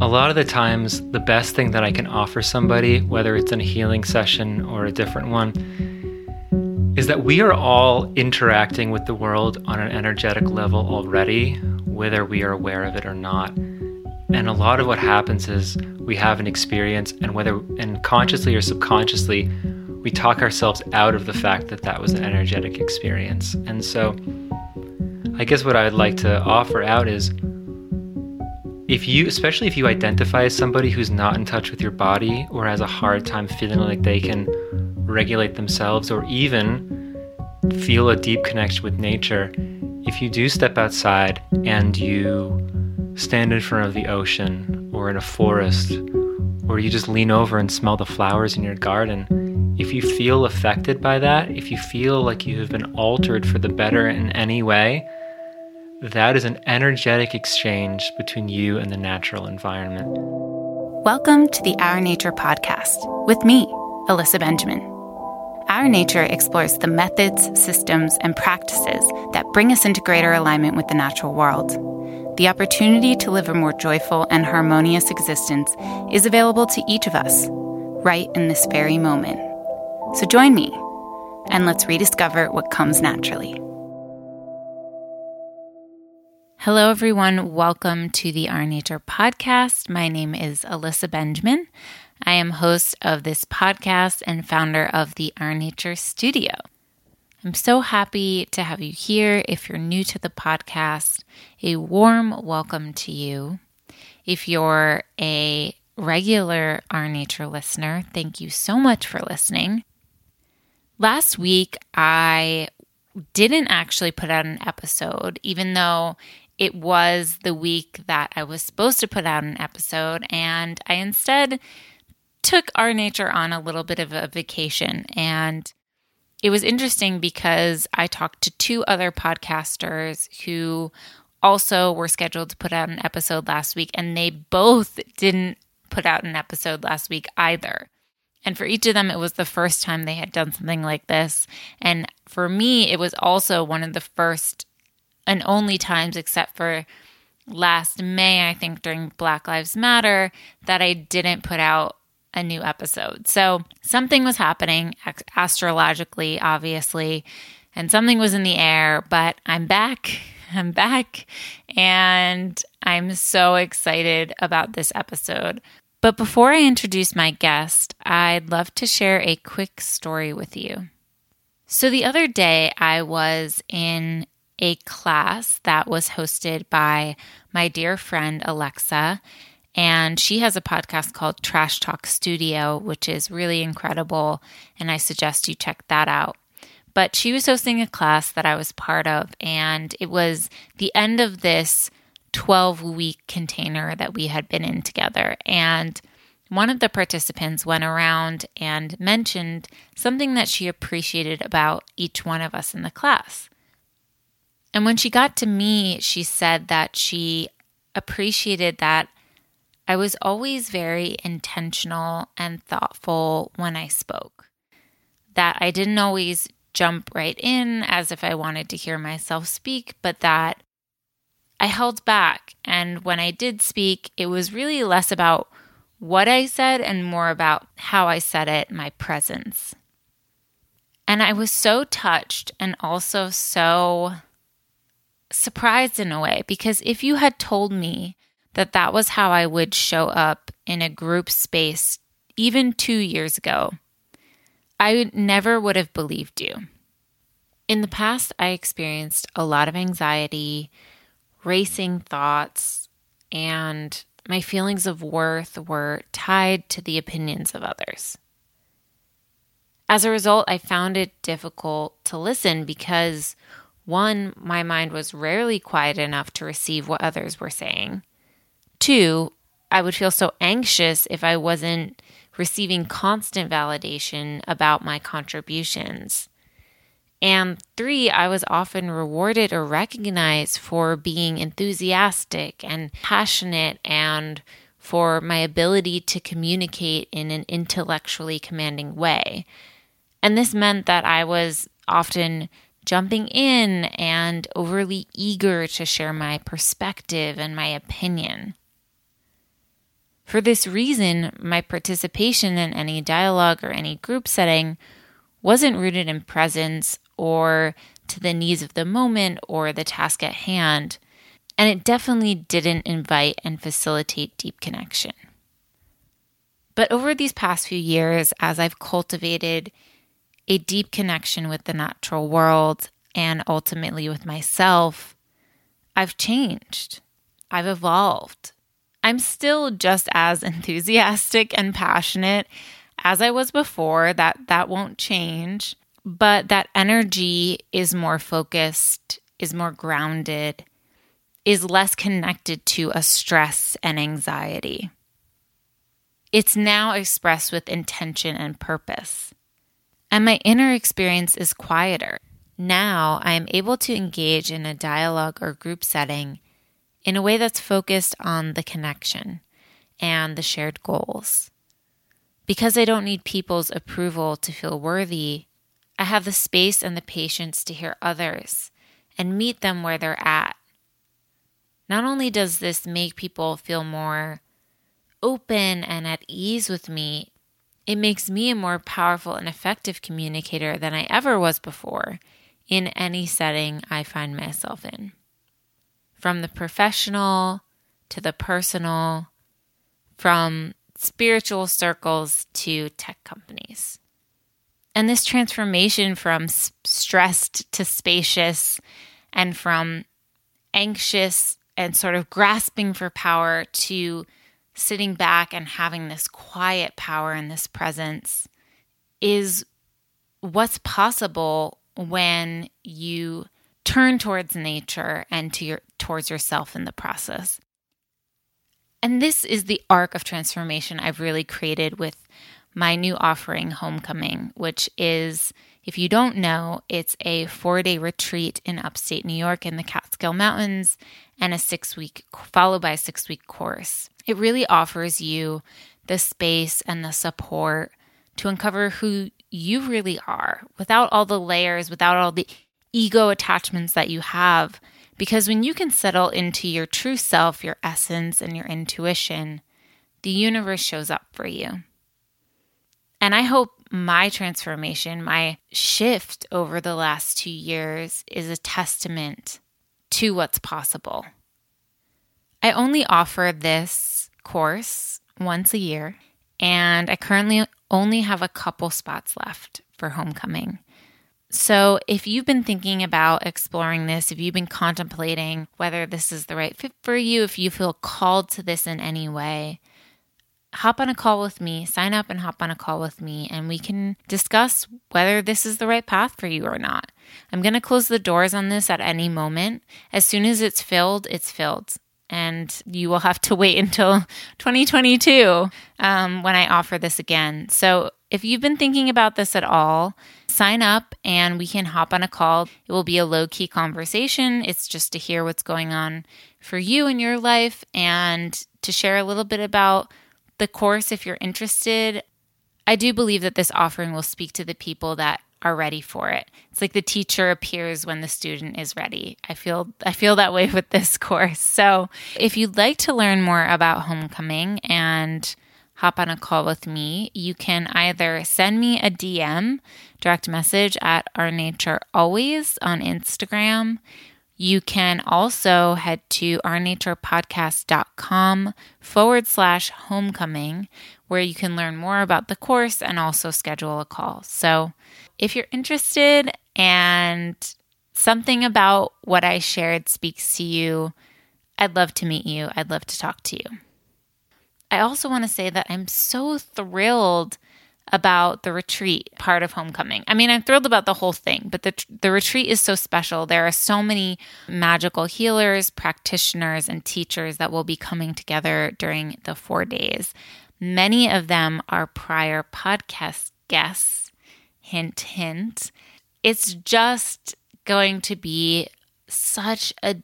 A lot of the times, the best thing that I can offer somebody, whether it's in a healing session or a different one, is that we are all interacting with the world on an energetic level already, whether we are aware of it or not. And a lot of what happens is we have an experience, and whether and consciously or subconsciously, we talk ourselves out of the fact that that was an energetic experience. And so, I guess what I would like to offer out is if you especially if you identify as somebody who's not in touch with your body or has a hard time feeling like they can regulate themselves or even feel a deep connection with nature if you do step outside and you stand in front of the ocean or in a forest or you just lean over and smell the flowers in your garden if you feel affected by that if you feel like you have been altered for the better in any way that is an energetic exchange between you and the natural environment. Welcome to the Our Nature podcast with me, Alyssa Benjamin. Our Nature explores the methods, systems, and practices that bring us into greater alignment with the natural world. The opportunity to live a more joyful and harmonious existence is available to each of us right in this very moment. So join me and let's rediscover what comes naturally. Hello, everyone. Welcome to the Our Nature podcast. My name is Alyssa Benjamin. I am host of this podcast and founder of the Our Nature Studio. I'm so happy to have you here. If you're new to the podcast, a warm welcome to you. If you're a regular Our Nature listener, thank you so much for listening. Last week, I didn't actually put out an episode, even though it was the week that I was supposed to put out an episode, and I instead took our nature on a little bit of a vacation. And it was interesting because I talked to two other podcasters who also were scheduled to put out an episode last week, and they both didn't put out an episode last week either. And for each of them, it was the first time they had done something like this. And for me, it was also one of the first and only times except for last May, I think during Black Lives Matter, that I didn't put out a new episode. So something was happening astrologically, obviously, and something was in the air, but I'm back. I'm back, and I'm so excited about this episode. But before I introduce my guest, I'd love to share a quick story with you. So the other day, I was in a class that was hosted by my dear friend Alexa. And she has a podcast called Trash Talk Studio, which is really incredible. And I suggest you check that out. But she was hosting a class that I was part of, and it was the end of this 12 week container that we had been in together. And one of the participants went around and mentioned something that she appreciated about each one of us in the class. And when she got to me, she said that she appreciated that I was always very intentional and thoughtful when I spoke. That I didn't always jump right in as if I wanted to hear myself speak, but that I held back. And when I did speak, it was really less about what I said and more about how I said it, my presence. And I was so touched and also so surprised in a way because if you had told me that that was how I would show up in a group space even two years ago, I never would have believed you. In the past, I experienced a lot of anxiety, racing thoughts, and my feelings of worth were tied to the opinions of others. As a result, I found it difficult to listen because one, my mind was rarely quiet enough to receive what others were saying. Two, I would feel so anxious if I wasn't receiving constant validation about my contributions. And three, I was often rewarded or recognized for being enthusiastic and passionate and for my ability to communicate in an intellectually commanding way. And this meant that I was often jumping in and overly eager to share my perspective and my opinion. For this reason, my participation in any dialogue or any group setting wasn't rooted in presence or to the needs of the moment or the task at hand, and it definitely didn't invite and facilitate deep connection. But over these past few years, as I've cultivated a deep connection with the natural world and ultimately with myself, I've changed. I've evolved. I'm still just as enthusiastic and passionate as I was before. That that won't change, but that energy is more focused, is more grounded, is less connected to a stress and anxiety. It's now expressed with intention and purpose. And my inner experience is quieter. Now I am able to engage in a dialogue or group setting in a way that's focused on the connection and the shared goals. Because I don't need people's approval to feel worthy, I have the space and the patience to hear others and meet them where they're at. Not only does this make people feel more open and at ease with me, it makes me a more powerful and effective communicator than I ever was before in any setting I find myself in. From the professional to the personal, from spiritual circles to tech companies. And this transformation from stressed to spacious and from anxious and sort of grasping for power to sitting back and having this quiet power and this presence is what's possible when you turn towards nature and to your towards yourself in the process. And this is the arc of transformation I've really created with my new offering, Homecoming, which is, if you don't know, it's a four day retreat in upstate New York in the Catskill Mountains and a six week, followed by a six week course. It really offers you the space and the support to uncover who you really are without all the layers, without all the ego attachments that you have. Because when you can settle into your true self, your essence, and your intuition, the universe shows up for you. And I hope my transformation, my shift over the last two years is a testament to what's possible. I only offer this course once a year, and I currently only have a couple spots left for homecoming. So, if you've been thinking about exploring this, if you've been contemplating whether this is the right fit for you, if you feel called to this in any way, hop on a call with me, sign up and hop on a call with me, and we can discuss whether this is the right path for you or not. I'm going to close the doors on this at any moment. As soon as it's filled, it's filled and you will have to wait until 2022 um, when I offer this again. So, if you've been thinking about this at all, sign up and we can hop on a call. It will be a low key conversation. It's just to hear what's going on for you in your life and to share a little bit about the course if you're interested. I do believe that this offering will speak to the people that are ready for it. It's like the teacher appears when the student is ready. I feel I feel that way with this course. So, if you'd like to learn more about homecoming and hop on a call with me, you can either send me a DM, direct message at our nature always on Instagram. You can also head to ournaturepodcast.com forward slash homecoming, where you can learn more about the course and also schedule a call. So if you're interested and something about what I shared speaks to you, I'd love to meet you. I'd love to talk to you. I also want to say that I'm so thrilled about the retreat part of homecoming. I mean, I'm thrilled about the whole thing, but the the retreat is so special. There are so many magical healers, practitioners, and teachers that will be coming together during the 4 days. Many of them are prior podcast guests Hint, hint. It's just going to be such a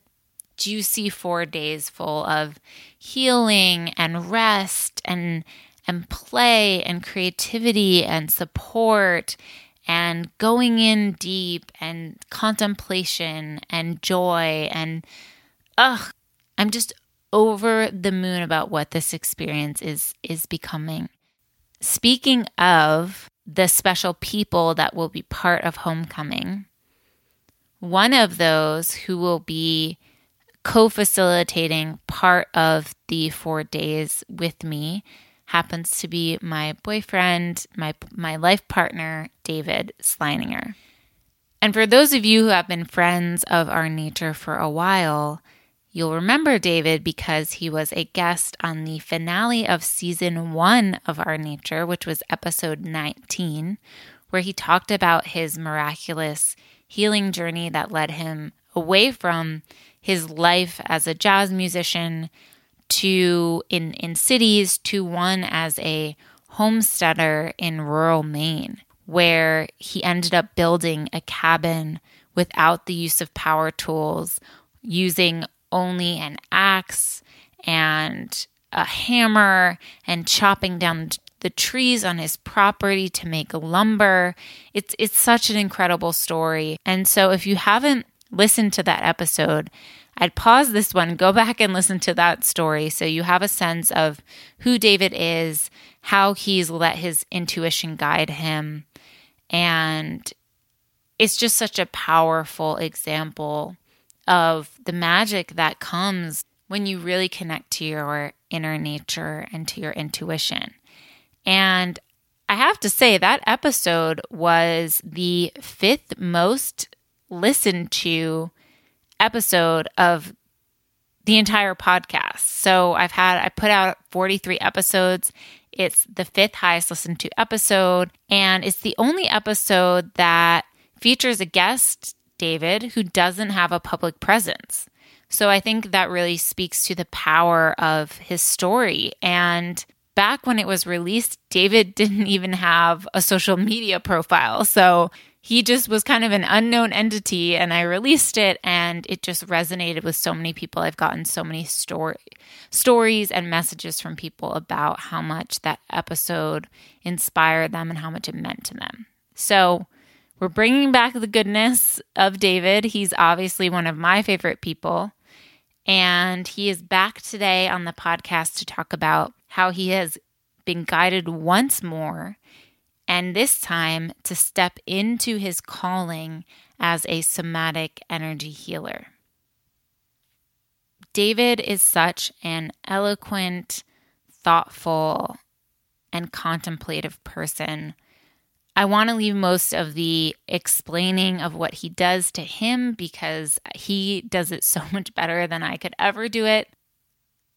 juicy four days full of healing and rest and and play and creativity and support and going in deep and contemplation and joy and ugh i'm just over the moon about what this experience is is becoming. Speaking of the special people that will be part of homecoming, one of those who will be co-facilitating part of the 4 days with me happens to be my boyfriend, my my life partner, David Sleininger. And for those of you who have been friends of our nature for a while, you'll remember David because he was a guest on the finale of season one of Our Nature, which was episode 19, where he talked about his miraculous healing journey that led him away from his life as a jazz musician to in in cities to one as a homesteader in rural Maine where he ended up building a cabin without the use of power tools using only an axe and a hammer and chopping down the trees on his property to make lumber. It's it's such an incredible story. And so if you haven't listened to that episode, I'd pause this one, go back and listen to that story so you have a sense of who David is, how he's let his intuition guide him. And it's just such a powerful example of the magic that comes when you really connect to your inner nature and to your intuition. And I have to say, that episode was the fifth most listened to episode of the entire podcast. So I've had, I put out 43 episodes. It's the fifth highest listened to episode. And it's the only episode that features a guest, David, who doesn't have a public presence. So I think that really speaks to the power of his story. And back when it was released, David didn't even have a social media profile. So he just was kind of an unknown entity and I released it and it just resonated with so many people. I've gotten so many story stories and messages from people about how much that episode inspired them and how much it meant to them. So, we're bringing back the goodness of David. He's obviously one of my favorite people. And he is back today on the podcast to talk about how he has been guided once more and this time to step into his calling as a somatic energy healer. David is such an eloquent, thoughtful, and contemplative person. I want to leave most of the explaining of what he does to him because he does it so much better than I could ever do it.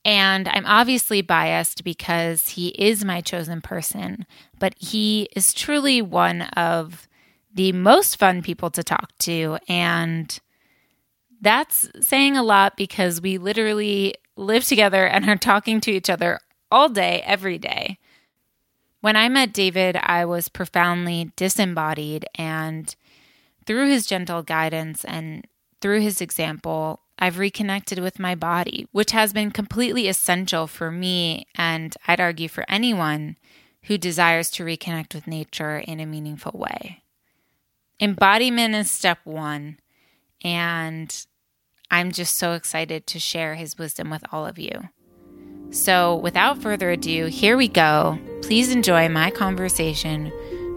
And I'm obviously biased because he is my chosen person, but he is truly one of the most fun people to talk to. And that's saying a lot because we literally live together and are talking to each other all day, every day. When I met David, I was profoundly disembodied, and through his gentle guidance and through his example, I've reconnected with my body, which has been completely essential for me, and I'd argue for anyone who desires to reconnect with nature in a meaningful way. Embodiment is step one, and I'm just so excited to share his wisdom with all of you. So, without further ado, here we go. Please enjoy my conversation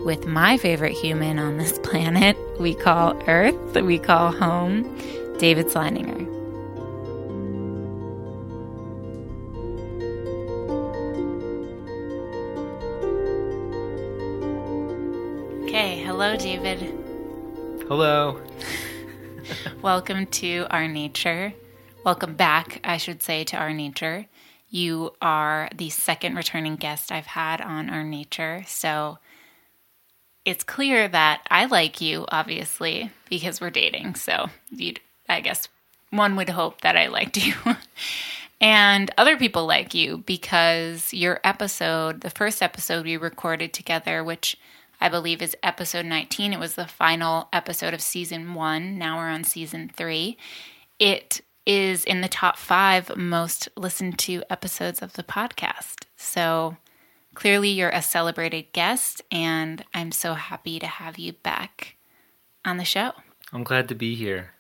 with my favorite human on this planet we call Earth, we call home, David Sleininger. Okay, hello, David. Hello. Welcome to Our Nature. Welcome back, I should say, to Our Nature. You are the second returning guest I've had on Our Nature. So it's clear that I like you, obviously, because we're dating. So you'd I guess one would hope that I liked you. and other people like you because your episode, the first episode we recorded together, which I believe is episode 19, it was the final episode of season one. Now we're on season three. It is in the top five most listened to episodes of the podcast. So clearly, you're a celebrated guest, and I'm so happy to have you back on the show. I'm glad to be here.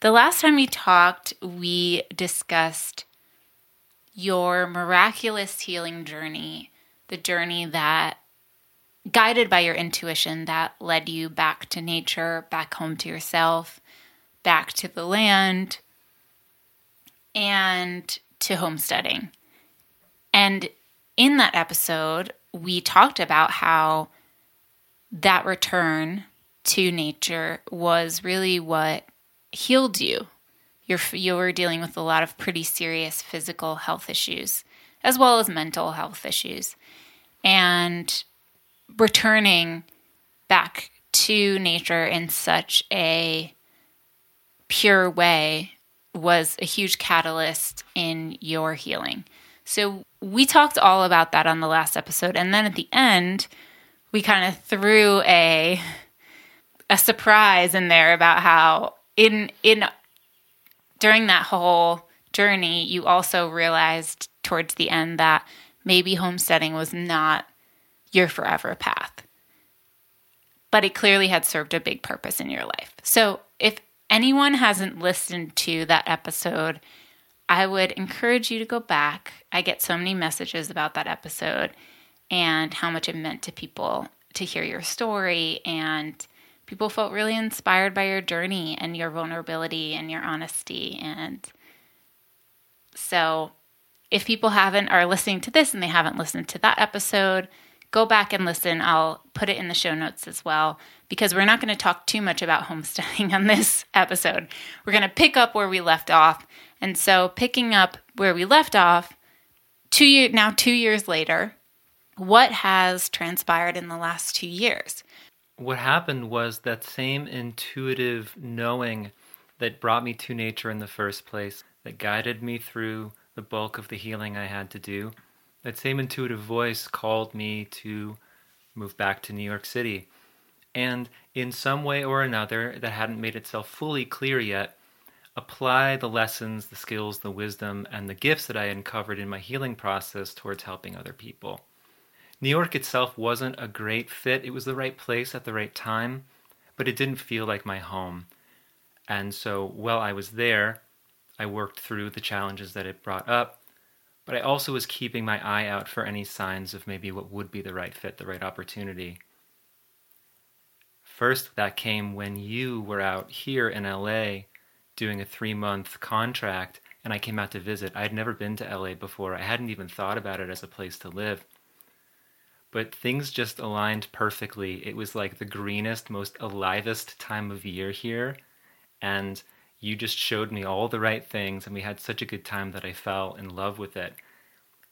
The last time we talked, we discussed your miraculous healing journey, the journey that guided by your intuition that led you back to nature, back home to yourself, back to the land, and to homesteading. And in that episode, we talked about how that return to nature was really what healed you. You're, you were dealing with a lot of pretty serious physical health issues, as well as mental health issues. And returning back to nature in such a pure way was a huge catalyst in your healing. So we talked all about that on the last episode and then at the end we kind of threw a a surprise in there about how in in during that whole journey you also realized towards the end that maybe homesteading was not your forever path. But it clearly had served a big purpose in your life. So if anyone hasn't listened to that episode, I would encourage you to go back. I get so many messages about that episode and how much it meant to people to hear your story. And people felt really inspired by your journey and your vulnerability and your honesty. And so, if people haven't are listening to this and they haven't listened to that episode, go back and listen. I'll put it in the show notes as well because we're not going to talk too much about homesteading on this episode. We're going to pick up where we left off. And so, picking up where we left off, two year, now 2 years later, what has transpired in the last 2 years? What happened was that same intuitive knowing that brought me to nature in the first place, that guided me through the bulk of the healing I had to do that same intuitive voice called me to move back to New York City. And in some way or another that hadn't made itself fully clear yet, apply the lessons, the skills, the wisdom, and the gifts that I uncovered in my healing process towards helping other people. New York itself wasn't a great fit. It was the right place at the right time, but it didn't feel like my home. And so while I was there, I worked through the challenges that it brought up but I also was keeping my eye out for any signs of maybe what would be the right fit, the right opportunity. First, that came when you were out here in LA doing a three month contract, and I came out to visit. I had never been to LA before, I hadn't even thought about it as a place to live. But things just aligned perfectly. It was like the greenest, most alivest time of year here. And you just showed me all the right things and we had such a good time that I fell in love with it.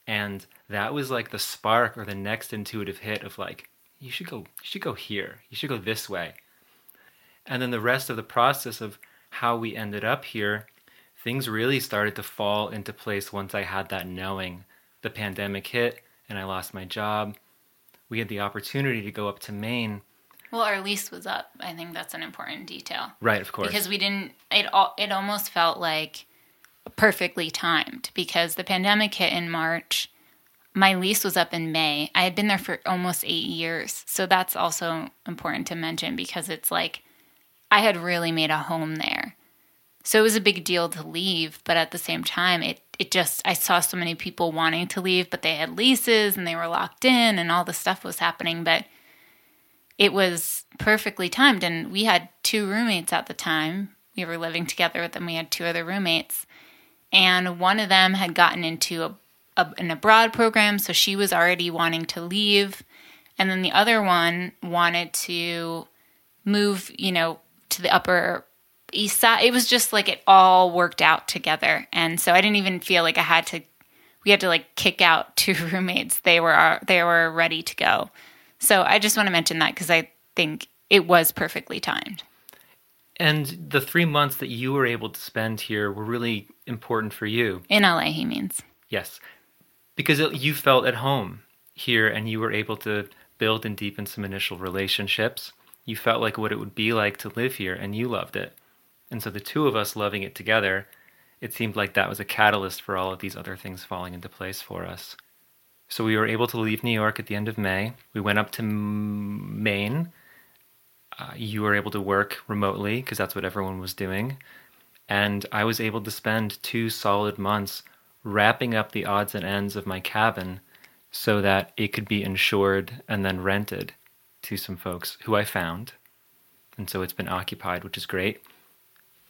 And that was like the spark or the next intuitive hit of like, you should go, you should go here. You should go this way. And then the rest of the process of how we ended up here, things really started to fall into place once I had that knowing. The pandemic hit and I lost my job. We had the opportunity to go up to Maine well, our lease was up. I think that's an important detail. Right, of course. Because we didn't it all it almost felt like perfectly timed because the pandemic hit in March. My lease was up in May. I had been there for almost 8 years. So that's also important to mention because it's like I had really made a home there. So it was a big deal to leave, but at the same time it it just I saw so many people wanting to leave, but they had leases and they were locked in and all the stuff was happening, but it was perfectly timed. And we had two roommates at the time. We were living together with them. We had two other roommates. And one of them had gotten into a, a, an abroad program, so she was already wanting to leave. And then the other one wanted to move, you know, to the upper east side. It was just like it all worked out together. And so I didn't even feel like I had to we had to like kick out two roommates. They were uh, they were ready to go. So I just want to mention that because I think it was perfectly timed. And the three months that you were able to spend here were really important for you. In LA, he means. Yes. Because it, you felt at home here and you were able to build and deepen some initial relationships. You felt like what it would be like to live here and you loved it. And so the two of us loving it together, it seemed like that was a catalyst for all of these other things falling into place for us. So we were able to leave New York at the end of May. We went up to Maine. Uh, you were able to work remotely because that's what everyone was doing. And I was able to spend two solid months wrapping up the odds and ends of my cabin so that it could be insured and then rented to some folks who I found. And so it's been occupied, which is great.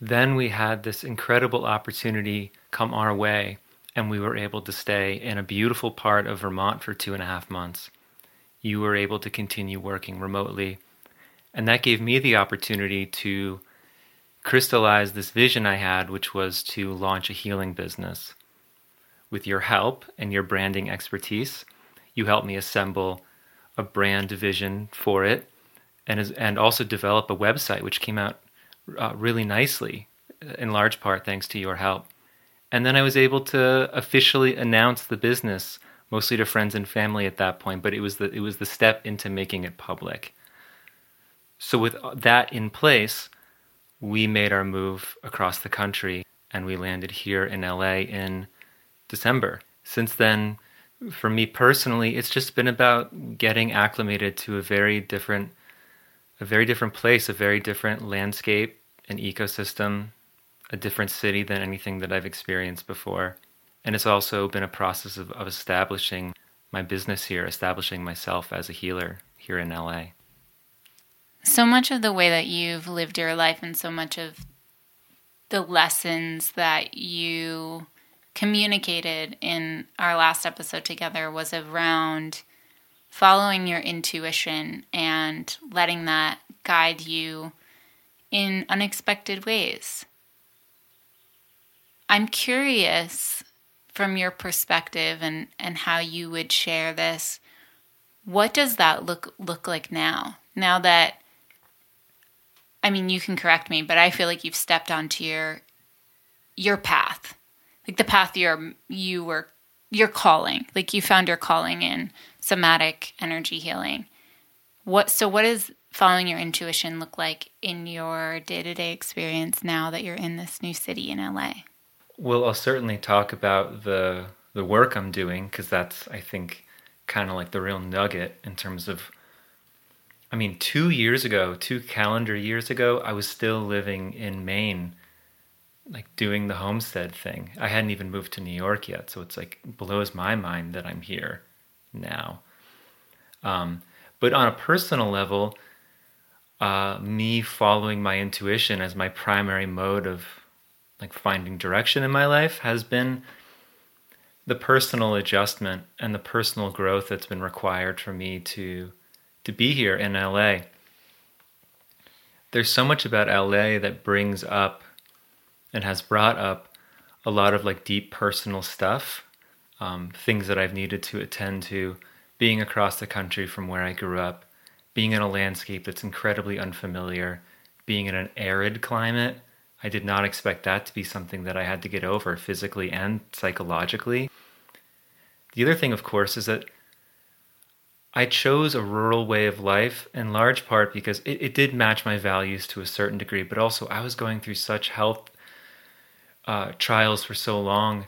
Then we had this incredible opportunity come our way, and we were able to stay in a beautiful part of Vermont for two and a half months. You were able to continue working remotely. And that gave me the opportunity to crystallize this vision I had, which was to launch a healing business. With your help and your branding expertise, you helped me assemble a brand vision for it and, and also develop a website, which came out uh, really nicely, in large part thanks to your help. And then I was able to officially announce the business, mostly to friends and family at that point, but it was the, it was the step into making it public. So, with that in place, we made our move across the country and we landed here in LA in December. Since then, for me personally, it's just been about getting acclimated to a very different a very different place, a very different landscape and ecosystem, a different city than anything that I've experienced before. And it's also been a process of, of establishing my business here, establishing myself as a healer here in LA. So much of the way that you've lived your life and so much of the lessons that you communicated in our last episode together was around following your intuition and letting that guide you in unexpected ways. I'm curious from your perspective and, and how you would share this. What does that look look like now? Now that I mean you can correct me, but I feel like you've stepped onto your your path. Like the path you're you were your calling. Like you found your calling in somatic energy healing. What so what does following your intuition look like in your day-to-day experience now that you're in this new city in LA? Well, I'll certainly talk about the the work I'm doing because that's I think kind of like the real nugget in terms of I mean, 2 years ago, 2 calendar years ago, I was still living in Maine like doing the homestead thing. I hadn't even moved to New York yet, so it's like blows my mind that I'm here now. Um, but on a personal level, uh, me following my intuition as my primary mode of like finding direction in my life has been the personal adjustment and the personal growth that's been required for me to to be here in LA. There's so much about LA that brings up and has brought up a lot of like deep personal stuff, um, things that I've needed to attend to, being across the country from where I grew up, being in a landscape that's incredibly unfamiliar, being in an arid climate. I did not expect that to be something that I had to get over physically and psychologically. The other thing, of course, is that I chose a rural way of life in large part because it, it did match my values to a certain degree, but also I was going through such health uh, trials for so long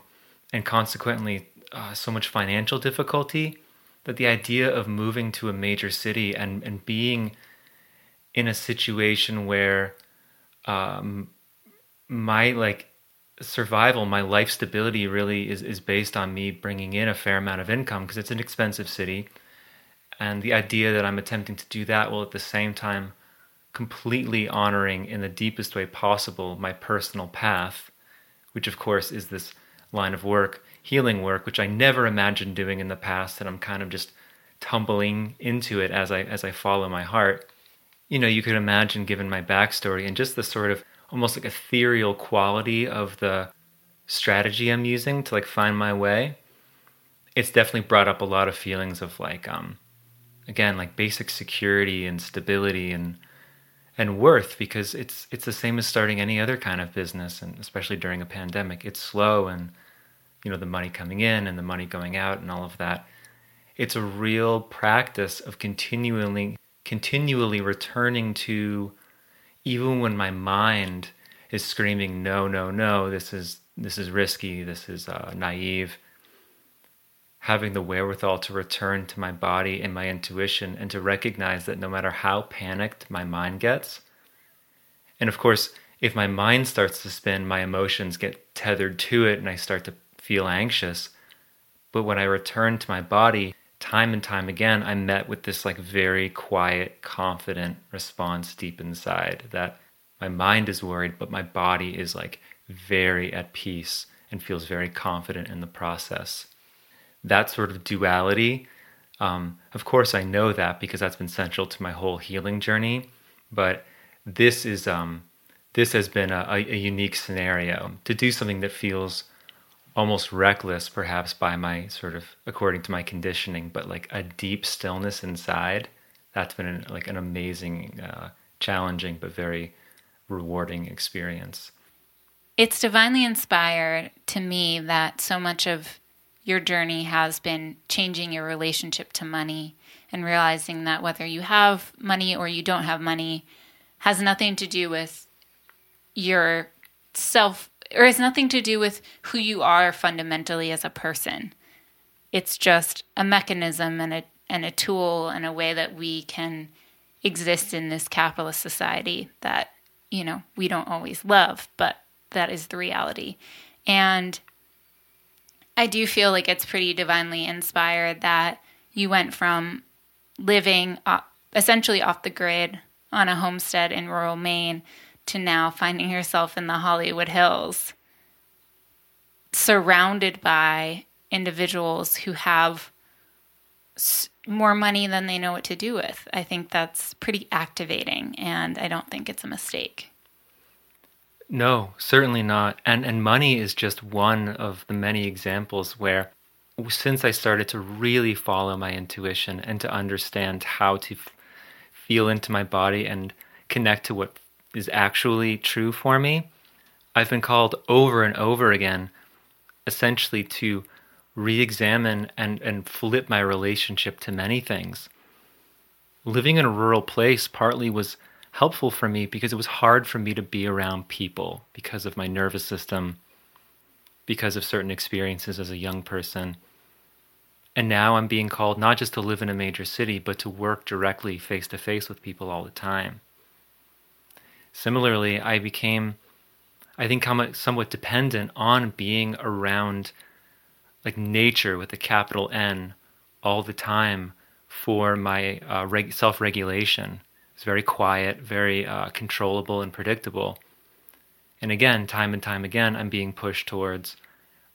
and consequently uh, so much financial difficulty that the idea of moving to a major city and, and being in a situation where um, my like survival, my life stability really is, is based on me bringing in a fair amount of income because it's an expensive city. And the idea that I'm attempting to do that while at the same time completely honoring in the deepest way possible my personal path which of course is this line of work, healing work, which I never imagined doing in the past, and I'm kind of just tumbling into it as I as I follow my heart. You know, you could imagine, given my backstory and just the sort of almost like ethereal quality of the strategy I'm using to like find my way. It's definitely brought up a lot of feelings of like, um, again, like basic security and stability and and worth because it's it's the same as starting any other kind of business and especially during a pandemic it's slow and you know the money coming in and the money going out and all of that. It's a real practice of continually continually returning to even when my mind is screaming no no no this is this is risky this is uh, naive having the wherewithal to return to my body and my intuition and to recognize that no matter how panicked my mind gets, and of course, if my mind starts to spin, my emotions get tethered to it and I start to feel anxious. But when I return to my body, time and time again, I'm met with this like very quiet, confident response deep inside that my mind is worried, but my body is like very at peace and feels very confident in the process. That sort of duality, um, of course, I know that because that's been central to my whole healing journey. But this is um, this has been a, a, unique scenario to do something that feels almost reckless, perhaps by my sort of according to my conditioning, but like a deep stillness inside. That's been an, like an amazing, uh, challenging, but very rewarding experience. It's divinely inspired to me that so much of your journey has been changing your relationship to money and realizing that whether you have money or you don't have money has nothing to do with your self or has nothing to do with who you are fundamentally as a person. It's just a mechanism and a and a tool and a way that we can exist in this capitalist society that, you know, we don't always love, but that is the reality. And I do feel like it's pretty divinely inspired that you went from living essentially off the grid on a homestead in rural Maine to now finding yourself in the Hollywood Hills, surrounded by individuals who have more money than they know what to do with. I think that's pretty activating, and I don't think it's a mistake. No, certainly not. And and money is just one of the many examples where since I started to really follow my intuition and to understand how to f- feel into my body and connect to what is actually true for me, I've been called over and over again, essentially to re examine and, and flip my relationship to many things. Living in a rural place partly was helpful for me because it was hard for me to be around people because of my nervous system, because of certain experiences as a young person. And now I'm being called not just to live in a major city, but to work directly face to face with people all the time. Similarly, I became, I think, somewhat dependent on being around like nature with a capital N all the time for my uh, reg- self regulation. It's very quiet, very uh, controllable, and predictable. And again, time and time again, I'm being pushed towards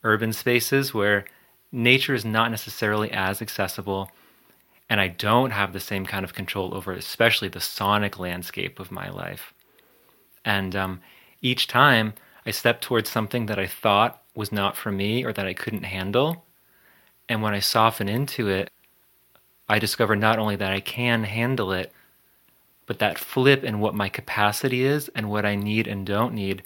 urban spaces where nature is not necessarily as accessible, and I don't have the same kind of control over, especially the sonic landscape of my life. And um, each time I stepped towards something that I thought was not for me or that I couldn't handle. And when I soften into it, I discover not only that I can handle it, but that flip in what my capacity is and what I need and don't need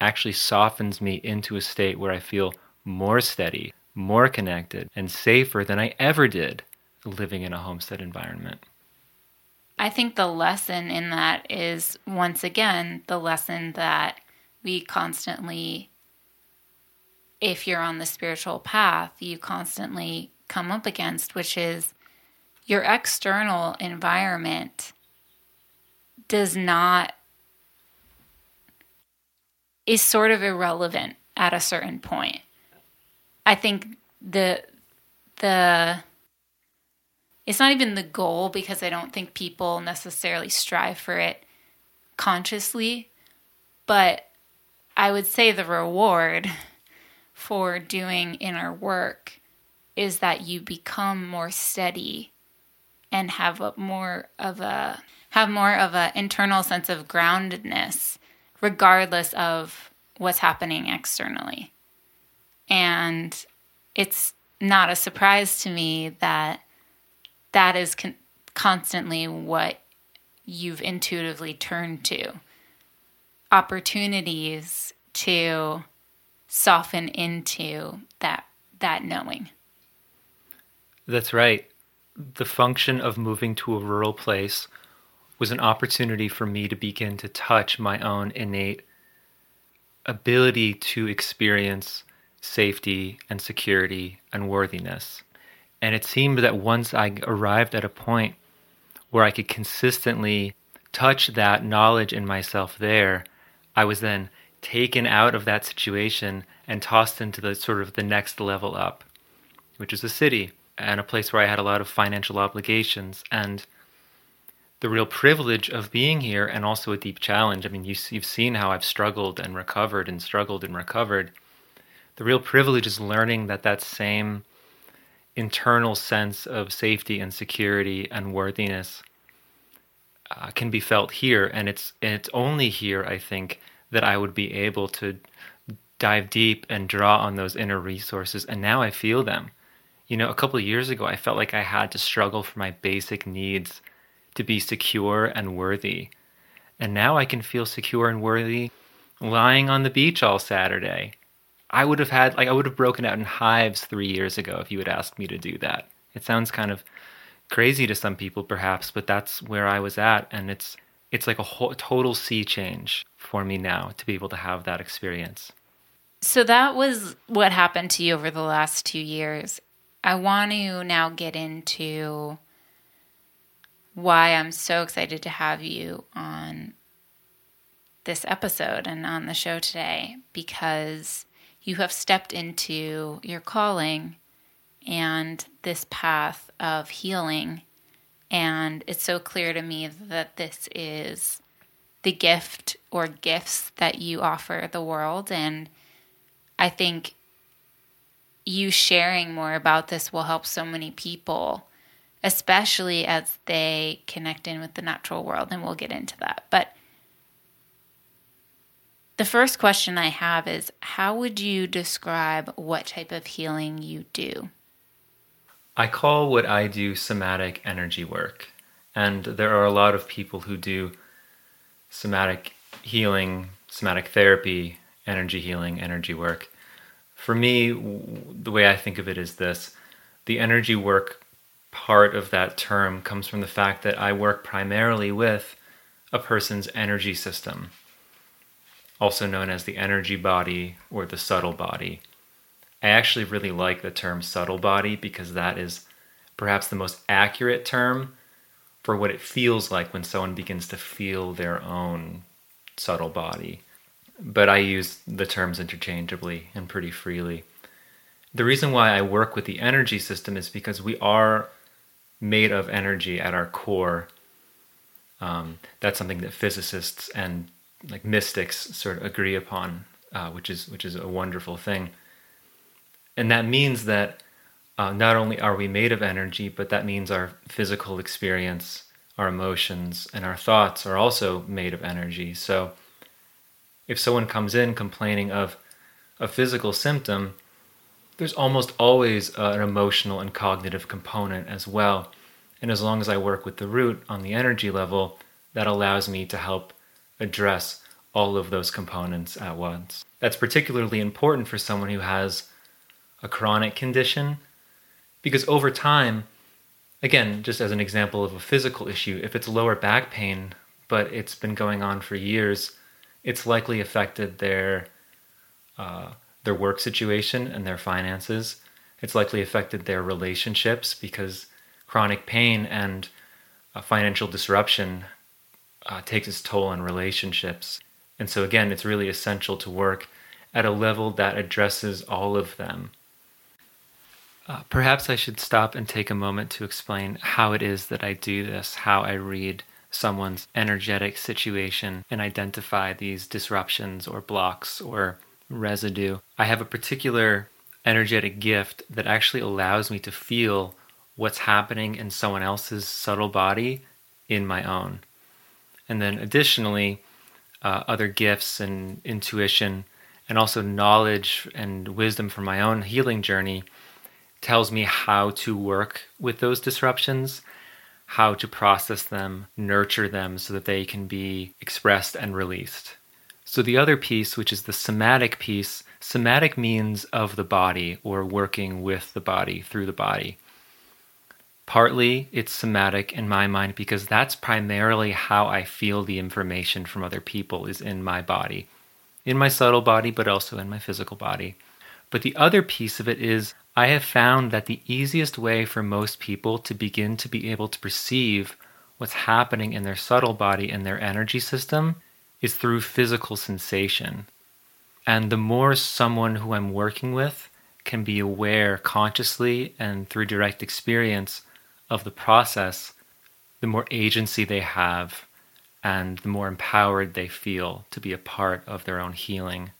actually softens me into a state where I feel more steady, more connected, and safer than I ever did living in a homestead environment. I think the lesson in that is once again the lesson that we constantly, if you're on the spiritual path, you constantly come up against, which is your external environment does not, is sort of irrelevant at a certain point. I think the, the, it's not even the goal because I don't think people necessarily strive for it consciously, but I would say the reward for doing inner work is that you become more steady and have a more of a have more of an internal sense of groundedness regardless of what's happening externally. And it's not a surprise to me that that is con- constantly what you've intuitively turned to. Opportunities to soften into that that knowing. That's right. The function of moving to a rural place was an opportunity for me to begin to touch my own innate ability to experience safety and security and worthiness and it seemed that once I arrived at a point where I could consistently touch that knowledge in myself there, I was then taken out of that situation and tossed into the sort of the next level up, which is a city and a place where I had a lot of financial obligations and the real privilege of being here and also a deep challenge. I mean, you, you've seen how I've struggled and recovered and struggled and recovered. The real privilege is learning that that same internal sense of safety and security and worthiness uh, can be felt here, and it's and it's only here, I think, that I would be able to dive deep and draw on those inner resources. And now I feel them. You know, a couple of years ago, I felt like I had to struggle for my basic needs to be secure and worthy. And now I can feel secure and worthy lying on the beach all Saturday. I would have had, like, I would have broken out in hives three years ago if you had asked me to do that. It sounds kind of crazy to some people, perhaps, but that's where I was at. And it's, it's like a whole, total sea change for me now to be able to have that experience. So that was what happened to you over the last two years. I want to now get into why I'm so excited to have you on this episode and on the show today because you have stepped into your calling and this path of healing. And it's so clear to me that this is the gift or gifts that you offer the world. And I think you sharing more about this will help so many people, especially as they connect in with the natural world. And we'll get into that. But the first question I have is How would you describe what type of healing you do? I call what I do somatic energy work. And there are a lot of people who do somatic healing, somatic therapy, energy healing, energy work. For me, the way I think of it is this the energy work part of that term comes from the fact that I work primarily with a person's energy system, also known as the energy body or the subtle body. I actually really like the term subtle body because that is perhaps the most accurate term for what it feels like when someone begins to feel their own subtle body. But I use the terms interchangeably and pretty freely. The reason why I work with the energy system is because we are made of energy at our core. Um, that's something that physicists and like mystics sort of agree upon, uh, which is which is a wonderful thing. And that means that uh, not only are we made of energy, but that means our physical experience, our emotions, and our thoughts are also made of energy. So if someone comes in complaining of a physical symptom, there's almost always uh, an emotional and cognitive component as well. And as long as I work with the root on the energy level, that allows me to help address all of those components at once. That's particularly important for someone who has a chronic condition because over time, again, just as an example of a physical issue, if it's lower back pain, but it's been going on for years, it's likely affected their uh, their work situation and their finances. It's likely affected their relationships because chronic pain and uh, financial disruption uh, takes its toll on relationships. And so, again, it's really essential to work at a level that addresses all of them. Uh, perhaps I should stop and take a moment to explain how it is that I do this, how I read someone's energetic situation and identify these disruptions or blocks or residue. I have a particular energetic gift that actually allows me to feel what's happening in someone else's subtle body in my own. And then additionally, uh, other gifts and intuition and also knowledge and wisdom from my own healing journey tells me how to work with those disruptions, how to process them, nurture them so that they can be expressed and released. So, the other piece, which is the somatic piece, somatic means of the body or working with the body, through the body. Partly it's somatic in my mind because that's primarily how I feel the information from other people is in my body, in my subtle body, but also in my physical body. But the other piece of it is I have found that the easiest way for most people to begin to be able to perceive what's happening in their subtle body and their energy system is through physical sensation. And the more someone who I'm working with can be aware consciously and through direct experience of the process, the more agency they have and the more empowered they feel to be a part of their own healing.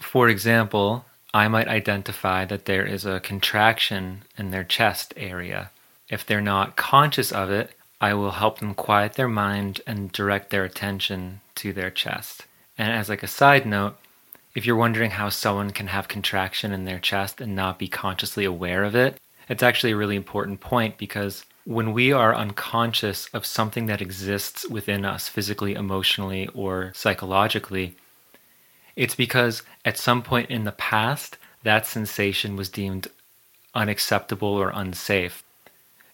For example, I might identify that there is a contraction in their chest area. If they're not conscious of it, I will help them quiet their mind and direct their attention to their chest. And as like a side note, if you're wondering how someone can have contraction in their chest and not be consciously aware of it, it's actually a really important point because when we are unconscious of something that exists within us physically, emotionally, or psychologically, it's because at some point in the past, that sensation was deemed unacceptable or unsafe.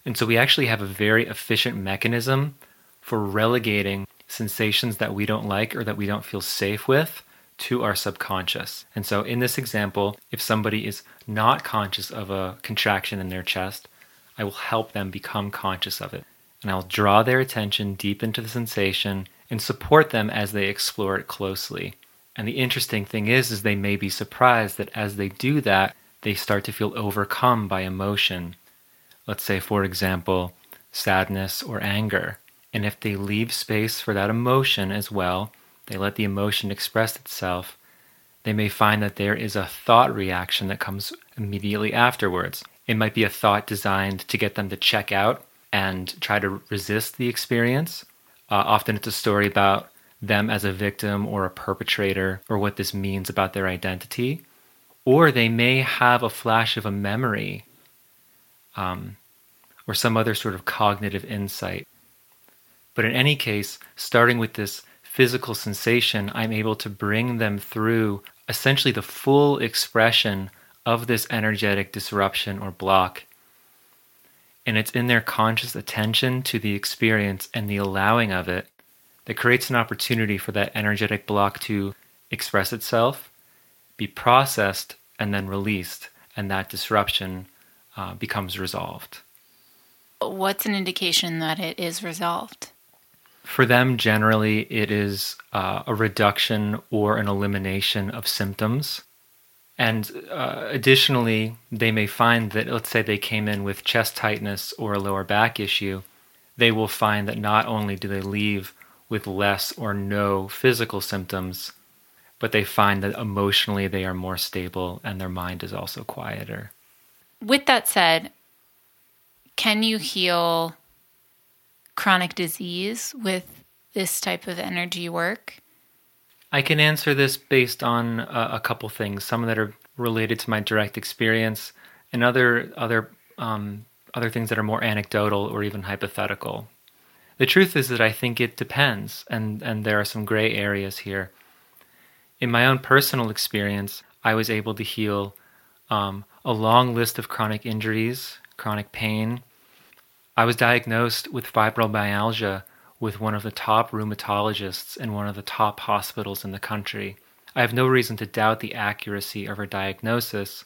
And so we actually have a very efficient mechanism for relegating sensations that we don't like or that we don't feel safe with to our subconscious. And so, in this example, if somebody is not conscious of a contraction in their chest, I will help them become conscious of it. And I'll draw their attention deep into the sensation and support them as they explore it closely. And the interesting thing is is they may be surprised that as they do that, they start to feel overcome by emotion. Let's say for example, sadness or anger. And if they leave space for that emotion as well, they let the emotion express itself, they may find that there is a thought reaction that comes immediately afterwards. It might be a thought designed to get them to check out and try to resist the experience. Uh, often it's a story about them as a victim or a perpetrator or what this means about their identity. Or they may have a flash of a memory um, or some other sort of cognitive insight. But in any case, starting with this physical sensation, I'm able to bring them through essentially the full expression of this energetic disruption or block. And it's in their conscious attention to the experience and the allowing of it that creates an opportunity for that energetic block to express itself, be processed, and then released, and that disruption uh, becomes resolved. What's an indication that it is resolved? For them, generally, it is uh, a reduction or an elimination of symptoms. And uh, additionally, they may find that, let's say they came in with chest tightness or a lower back issue, they will find that not only do they leave with less or no physical symptoms, but they find that emotionally they are more stable and their mind is also quieter. With that said, can you heal chronic disease with this type of energy work? I can answer this based on a, a couple things, some that are related to my direct experience, and other other um, other things that are more anecdotal or even hypothetical. The truth is that I think it depends, and and there are some gray areas here. In my own personal experience, I was able to heal um, a long list of chronic injuries, chronic pain, I was diagnosed with fibromyalgia with one of the top rheumatologists in one of the top hospitals in the country. I have no reason to doubt the accuracy of her diagnosis,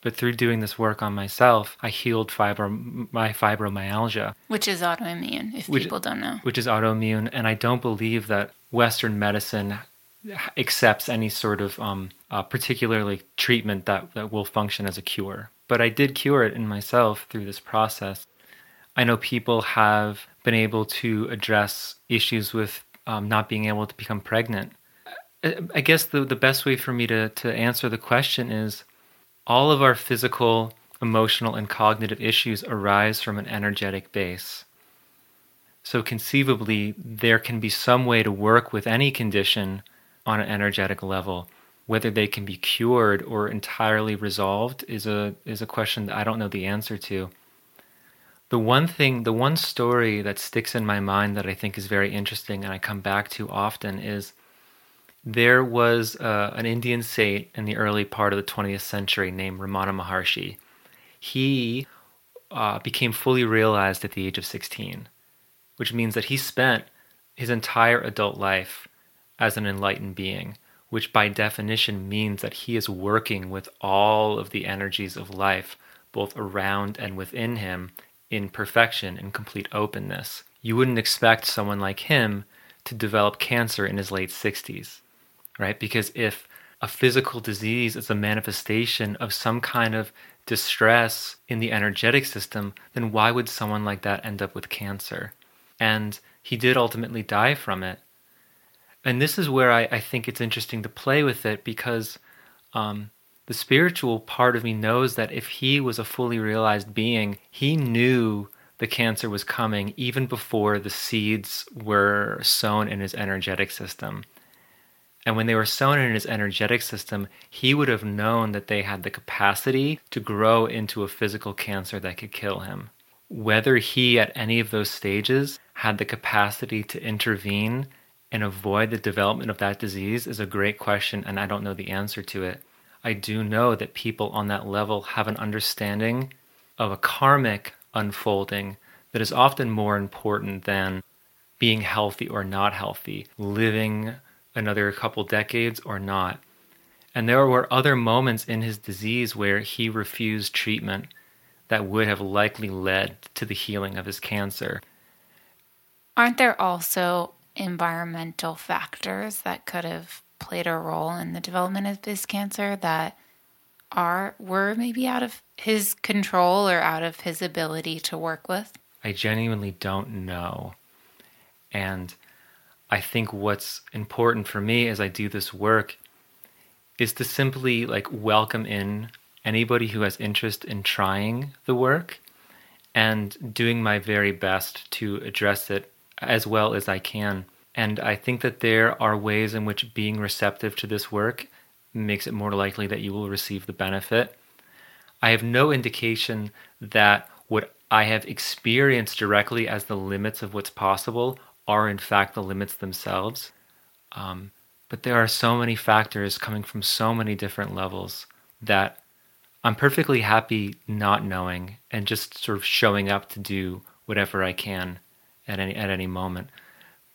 but through doing this work on myself, I healed fibro- my fibromyalgia. Which is autoimmune, if which, people don't know. Which is autoimmune, and I don't believe that Western medicine accepts any sort of um, uh, particularly treatment that, that will function as a cure. But I did cure it in myself through this process. I know people have been able to address issues with um, not being able to become pregnant. I guess the, the best way for me to, to answer the question is all of our physical, emotional, and cognitive issues arise from an energetic base. So, conceivably, there can be some way to work with any condition on an energetic level. Whether they can be cured or entirely resolved is a, is a question that I don't know the answer to the one thing, the one story that sticks in my mind that I think is very interesting and I come back to often is there was uh, an Indian saint in the early part of the 20th century named Ramana Maharshi. He uh, became fully realized at the age of 16, which means that he spent his entire adult life as an enlightened being, which by definition means that he is working with all of the energies of life, both around and within him, in perfection and complete openness. You wouldn't expect someone like him to develop cancer in his late 60s, right? Because if a physical disease is a manifestation of some kind of distress in the energetic system, then why would someone like that end up with cancer? And he did ultimately die from it. And this is where I, I think it's interesting to play with it because um, the spiritual part of me knows that if he was a fully realized being, he knew the cancer was coming even before the seeds were sown in his energetic system. And when they were sown in his energetic system, he would have known that they had the capacity to grow into a physical cancer that could kill him. Whether he, at any of those stages, had the capacity to intervene and avoid the development of that disease is a great question, and I don't know the answer to it. I do know that people on that level have an understanding of a karmic unfolding that is often more important than being healthy or not healthy, living another couple decades or not. And there were other moments in his disease where he refused treatment that would have likely led to the healing of his cancer. Aren't there also environmental factors that could have played a role in the development of his cancer that are were maybe out of his control or out of his ability to work with? I genuinely don't know. And I think what's important for me as I do this work is to simply like welcome in anybody who has interest in trying the work and doing my very best to address it as well as I can. And I think that there are ways in which being receptive to this work makes it more likely that you will receive the benefit. I have no indication that what I have experienced directly as the limits of what's possible are, in fact, the limits themselves. Um, but there are so many factors coming from so many different levels that I'm perfectly happy not knowing and just sort of showing up to do whatever I can at any at any moment.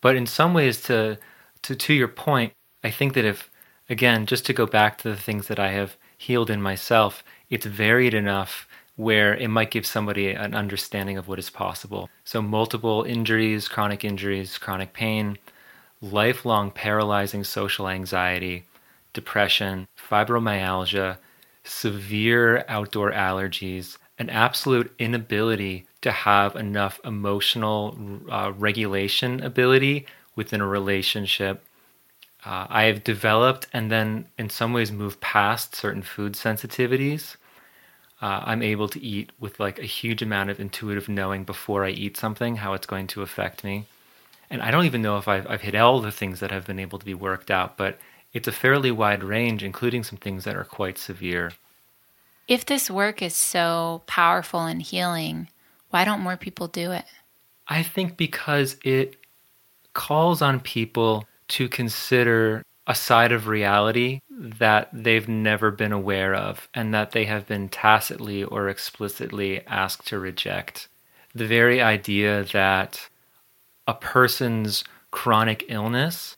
But in some ways, to to to your point, I think that if again, just to go back to the things that I have healed in myself, it's varied enough where it might give somebody an understanding of what is possible. So multiple injuries, chronic injuries, chronic pain, lifelong paralyzing social anxiety, depression, fibromyalgia, severe outdoor allergies, an absolute inability to have enough emotional uh, regulation ability within a relationship. Uh, I have developed and then, in some ways, moved past certain food sensitivities. Uh, I'm able to eat with like a huge amount of intuitive knowing before I eat something, how it's going to affect me. And I don't even know if I've, I've hit all the things that have been able to be worked out, but it's a fairly wide range, including some things that are quite severe. If this work is so powerful and healing, why don't more people do it? I think because it calls on people to consider a side of reality that they've never been aware of and that they have been tacitly or explicitly asked to reject. The very idea that a person's chronic illness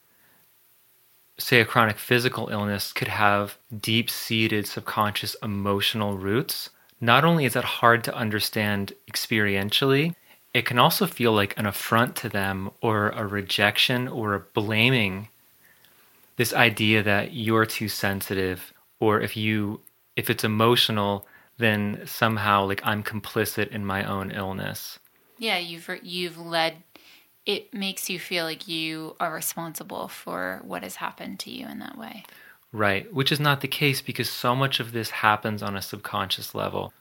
say a chronic physical illness could have deep seated subconscious emotional roots, not only is that hard to understand experientially, it can also feel like an affront to them or a rejection or a blaming. This idea that you're too sensitive, or if you if it's emotional, then somehow like I'm complicit in my own illness. Yeah, you've you've led it makes you feel like you are responsible for what has happened to you in that way. Right, which is not the case because so much of this happens on a subconscious level.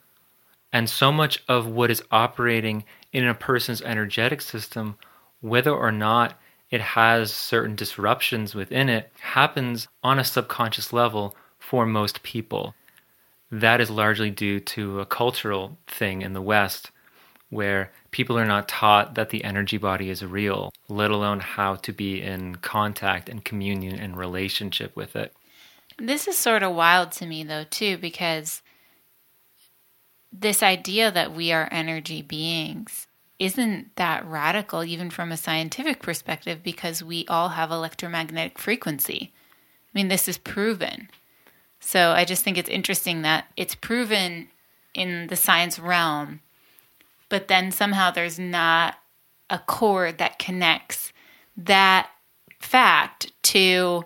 And so much of what is operating in a person's energetic system, whether or not it has certain disruptions within it, happens on a subconscious level for most people. That is largely due to a cultural thing in the West where people are not taught that the energy body is real, let alone how to be in contact and communion and relationship with it. This is sort of wild to me, though, too, because this idea that we are energy beings isn't that radical, even from a scientific perspective, because we all have electromagnetic frequency. I mean, this is proven. So I just think it's interesting that it's proven in the science realm but then somehow there's not a cord that connects that fact to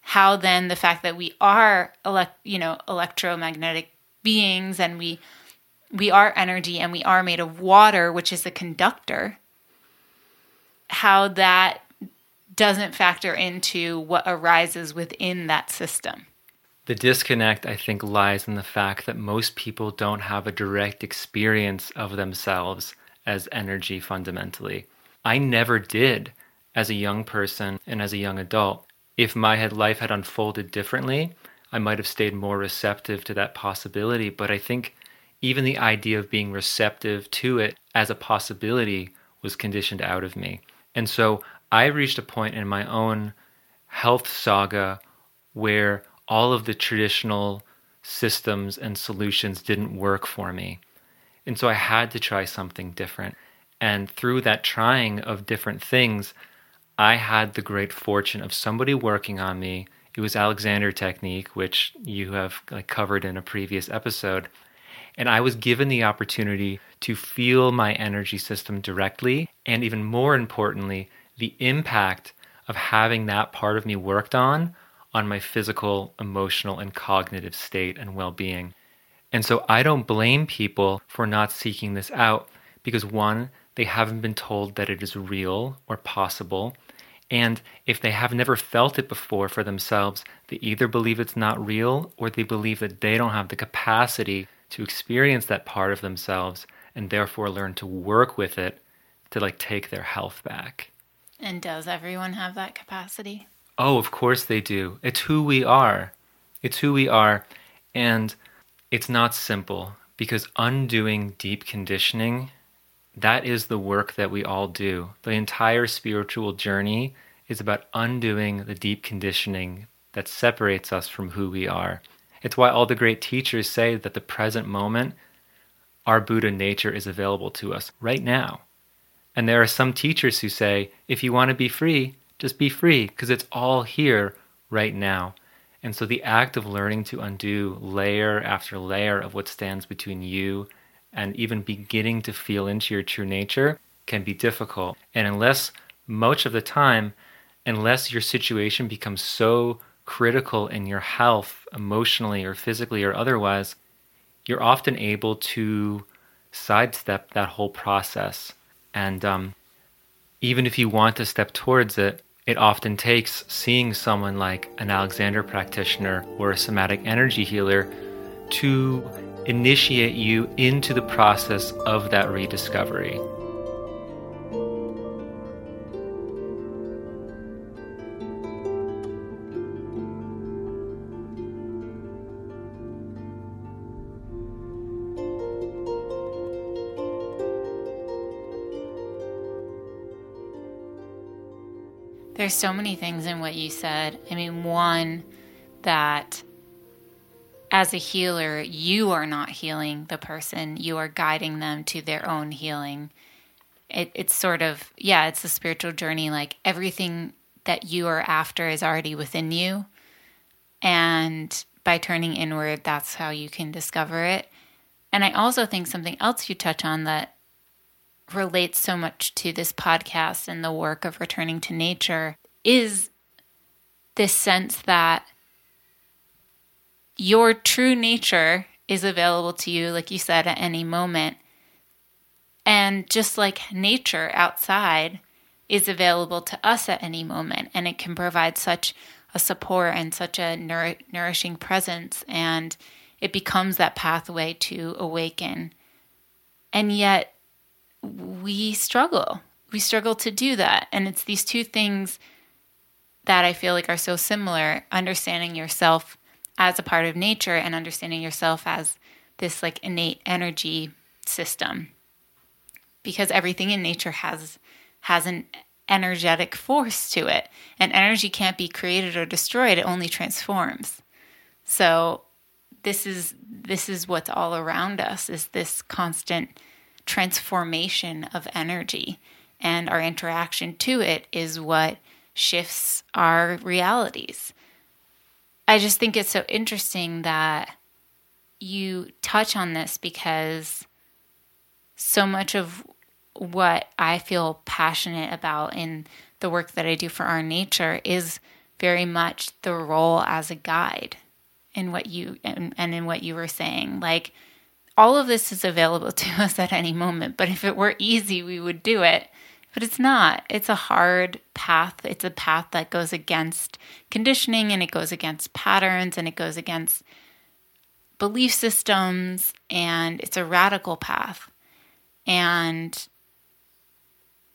how then the fact that we are elect, you know, electromagnetic beings and we we are energy and we are made of water, which is a conductor, how that doesn't factor into what arises within that system. The disconnect, I think, lies in the fact that most people don't have a direct experience of themselves as energy fundamentally. I never did as a young person and as a young adult. If my life had unfolded differently, I might have stayed more receptive to that possibility. But I think even the idea of being receptive to it as a possibility was conditioned out of me. And so I reached a point in my own health saga where all of the traditional systems and solutions didn't work for me. And so I had to try something different. And through that trying of different things, I had the great fortune of somebody working on me. It was Alexander Technique, which you have like, covered in a previous episode. And I was given the opportunity to feel my energy system directly, and even more importantly, the impact of having that part of me worked on on my physical, emotional, and cognitive state and well being. And so I don't blame people for not seeking this out because one, they haven't been told that it is real or possible. And if they have never felt it before for themselves, they either believe it's not real or they believe that they don't have the capacity to experience that part of themselves and therefore learn to work with it to like take their health back. And does everyone have that capacity? Oh, of course they do. It's who we are. It's who we are. And it's not simple because undoing deep conditioning, that is the work that we all do. The entire spiritual journey is about undoing the deep conditioning that separates us from who we are. It's why all the great teachers say that the present moment, our Buddha nature is available to us right now. And there are some teachers who say, if you want to be free, just be free because it's all here right now. And so the act of learning to undo layer after layer of what stands between you and even beginning to feel into your true nature can be difficult. And unless much of the time, unless your situation becomes so critical in your health, emotionally or physically or otherwise, you're often able to sidestep that whole process and um, even if you want to step towards it, it often takes seeing someone like an Alexander practitioner or a somatic energy healer to initiate you into the process of that rediscovery. There's so many things in what you said. I mean, one, that as a healer, you are not healing the person, you are guiding them to their own healing. It, it's sort of, yeah, it's a spiritual journey. Like everything that you are after is already within you. And by turning inward, that's how you can discover it. And I also think something else you touch on that relates so much to this podcast and the work of returning to nature is this sense that your true nature is available to you, like you said, at any moment. And just like nature outside is available to us at any moment, and it can provide such a support and such a nour- nourishing presence, and it becomes that pathway to awaken. And yet, we struggle. We struggle to do that. And it's these two things that I feel like are so similar understanding yourself as a part of nature and understanding yourself as this like innate energy system because everything in nature has has an energetic force to it and energy can't be created or destroyed it only transforms so this is this is what's all around us is this constant transformation of energy. And our interaction to it is what shifts our realities. I just think it's so interesting that you touch on this because so much of what I feel passionate about in the work that I do for our nature is very much the role as a guide in what you and, and in what you were saying. Like all of this is available to us at any moment, but if it were easy, we would do it. But it's not. It's a hard path. It's a path that goes against conditioning and it goes against patterns and it goes against belief systems and it's a radical path. And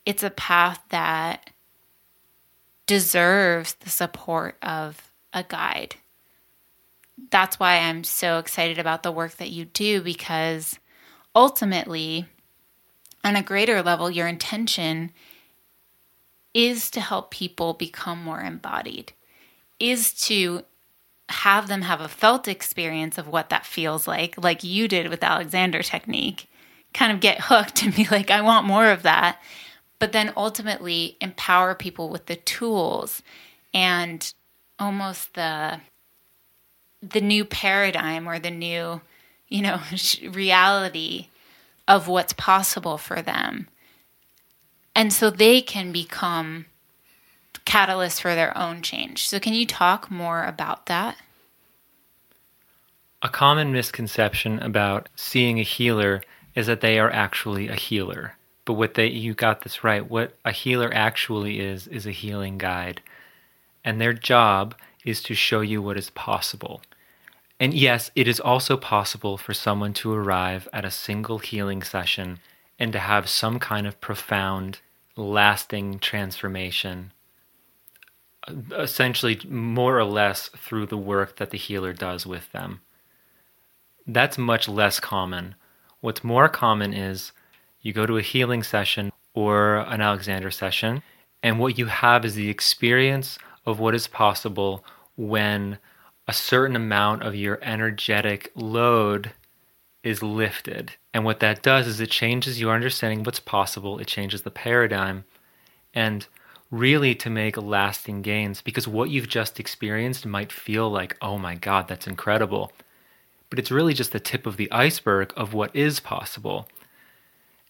it's a path that deserves the support of a guide. That's why I'm so excited about the work that you do because ultimately, on a greater level, your intention is to help people become more embodied, is to have them have a felt experience of what that feels like, like you did with Alexander Technique, kind of get hooked and be like, I want more of that. But then ultimately empower people with the tools and almost the the new paradigm or the new you know reality of what's possible for them and so they can become catalysts for their own change so can you talk more about that a common misconception about seeing a healer is that they are actually a healer but what they you got this right. What a healer actually is is a healing guide. And their job is to show you what is possible. And yes, it is also possible for someone to arrive at a single healing session and to have some kind of profound, lasting transformation, essentially, more or less through the work that the healer does with them. That's much less common. What's more common is you go to a healing session or an Alexander session, and what you have is the experience of what is possible when a certain amount of your energetic load is lifted. And what that does is it changes your understanding of what's possible, it changes the paradigm, and really to make lasting gains because what you've just experienced might feel like, oh my God, that's incredible. But it's really just the tip of the iceberg of what is possible.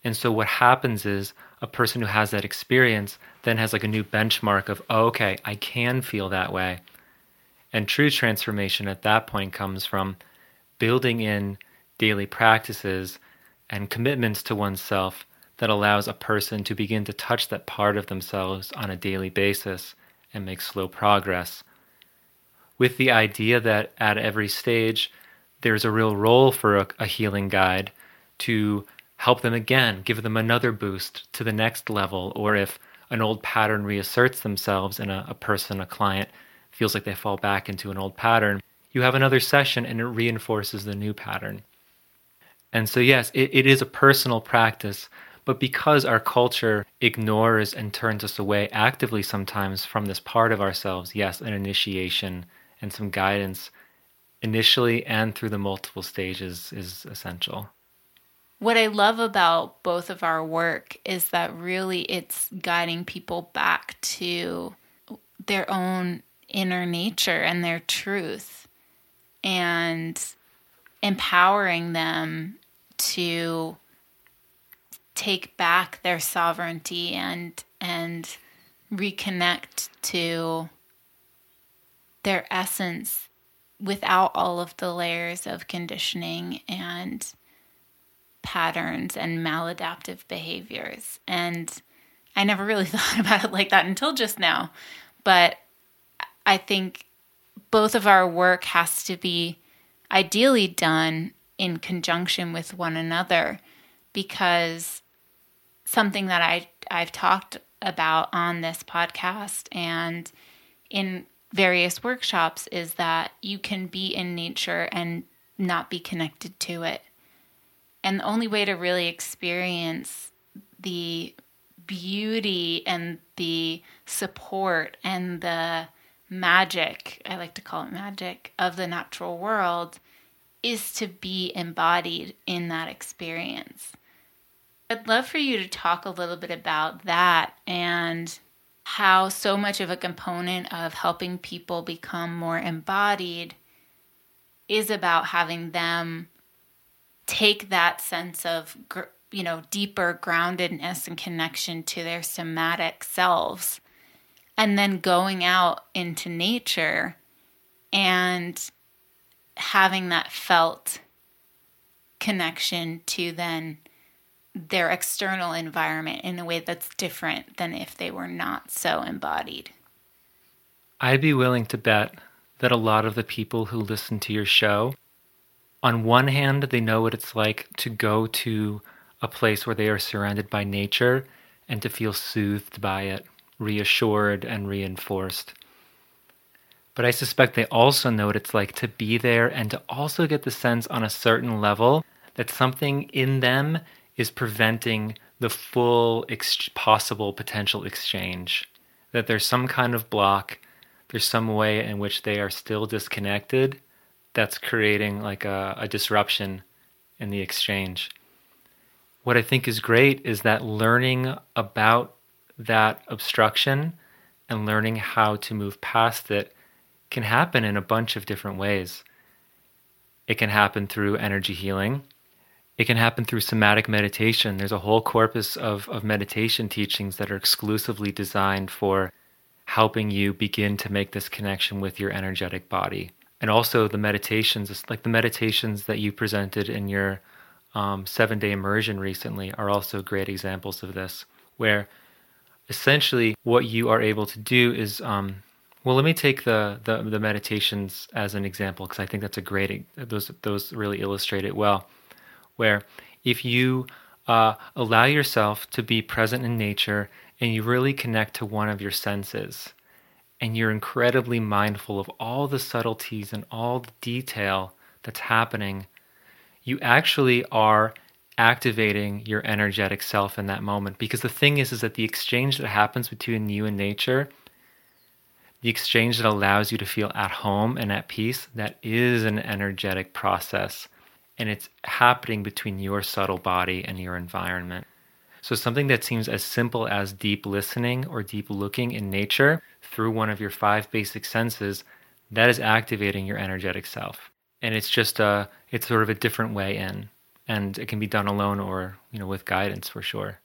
And so what happens is a person who has that experience then has like a new benchmark of, oh, okay, I can feel that way. And true transformation at that point comes from building in daily practices and commitments to oneself that allows a person to begin to touch that part of themselves on a daily basis and make slow progress. With the idea that at every stage, there's a real role for a, a healing guide to help them again, give them another boost to the next level, or if an old pattern reasserts themselves in a, a person, a client, feels like they fall back into an old pattern, you have another session and it reinforces the new pattern. And so, yes, it, it is a personal practice, but because our culture ignores and turns us away actively sometimes from this part of ourselves, yes, an initiation and some guidance initially and through the multiple stages is essential. What I love about both of our work is that really it's guiding people back to their own inner nature and their truth and empowering them to take back their sovereignty and and reconnect to their essence without all of the layers of conditioning and patterns and maladaptive behaviors. And I never really thought about it like that until just now. But I think both of our work has to be ideally done in conjunction with one another because something that I I've talked about on this podcast and in various workshops is that you can be in nature and not be connected to it. And the only way to really experience the beauty and the support and the magic, I like to call it magic, of the natural world is to be embodied in that experience. I'd love for you to talk a little bit about that and how so much of a component of helping people become more embodied is about having them take that sense of you know, deeper groundedness and connection to their somatic selves. And then going out into nature and having that felt connection to then their external environment in a way that's different than if they were not so embodied. I'd be willing to bet that a lot of the people who listen to your show, on one hand, they know what it's like to go to a place where they are surrounded by nature and to feel soothed by it, reassured, and reinforced. But I suspect they also know what it's like to be there and to also get the sense on a certain level that something in them is preventing the full ex- possible potential exchange. That there's some kind of block, there's some way in which they are still disconnected that's creating like a, a disruption in the exchange what I think is great is that learning about that obstruction and learning how to move past it can happen in a bunch of different ways. It can happen through energy healing. It can happen through somatic meditation. There's a whole corpus of, of meditation teachings that are exclusively designed for helping you begin to make this connection with your energetic body. And also the meditations, like the meditations that you presented in your um, seven day immersion recently are also great examples of this, where essentially what you are able to do is um, well let me take the, the, the meditations as an example because i think that's a great those those really illustrate it well where if you uh, allow yourself to be present in nature and you really connect to one of your senses and you're incredibly mindful of all the subtleties and all the detail that's happening you actually are activating your energetic self in that moment. Because the thing is is that the exchange that happens between you and nature the exchange that allows you to feel at home and at peace that is an energetic process. And it's happening between your subtle body and your environment. So something that seems as simple as deep listening or deep looking in nature through one of your five basic senses that is activating your energetic self. And it's just a it's sort of a different way in and it can be done alone or you know with guidance for sure.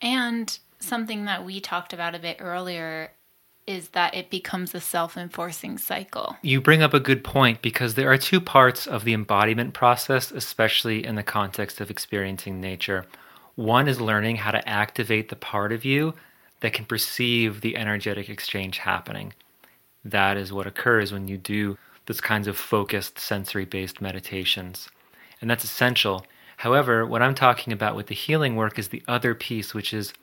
And something that we talked about a bit earlier is that it becomes a self-enforcing cycle. You bring up a good point because there are two parts of the embodiment process especially in the context of experiencing nature. One is learning how to activate the part of you that can perceive the energetic exchange happening. That is what occurs when you do those kinds of focused sensory based meditations. And that's essential. However, what I'm talking about with the healing work is the other piece, which is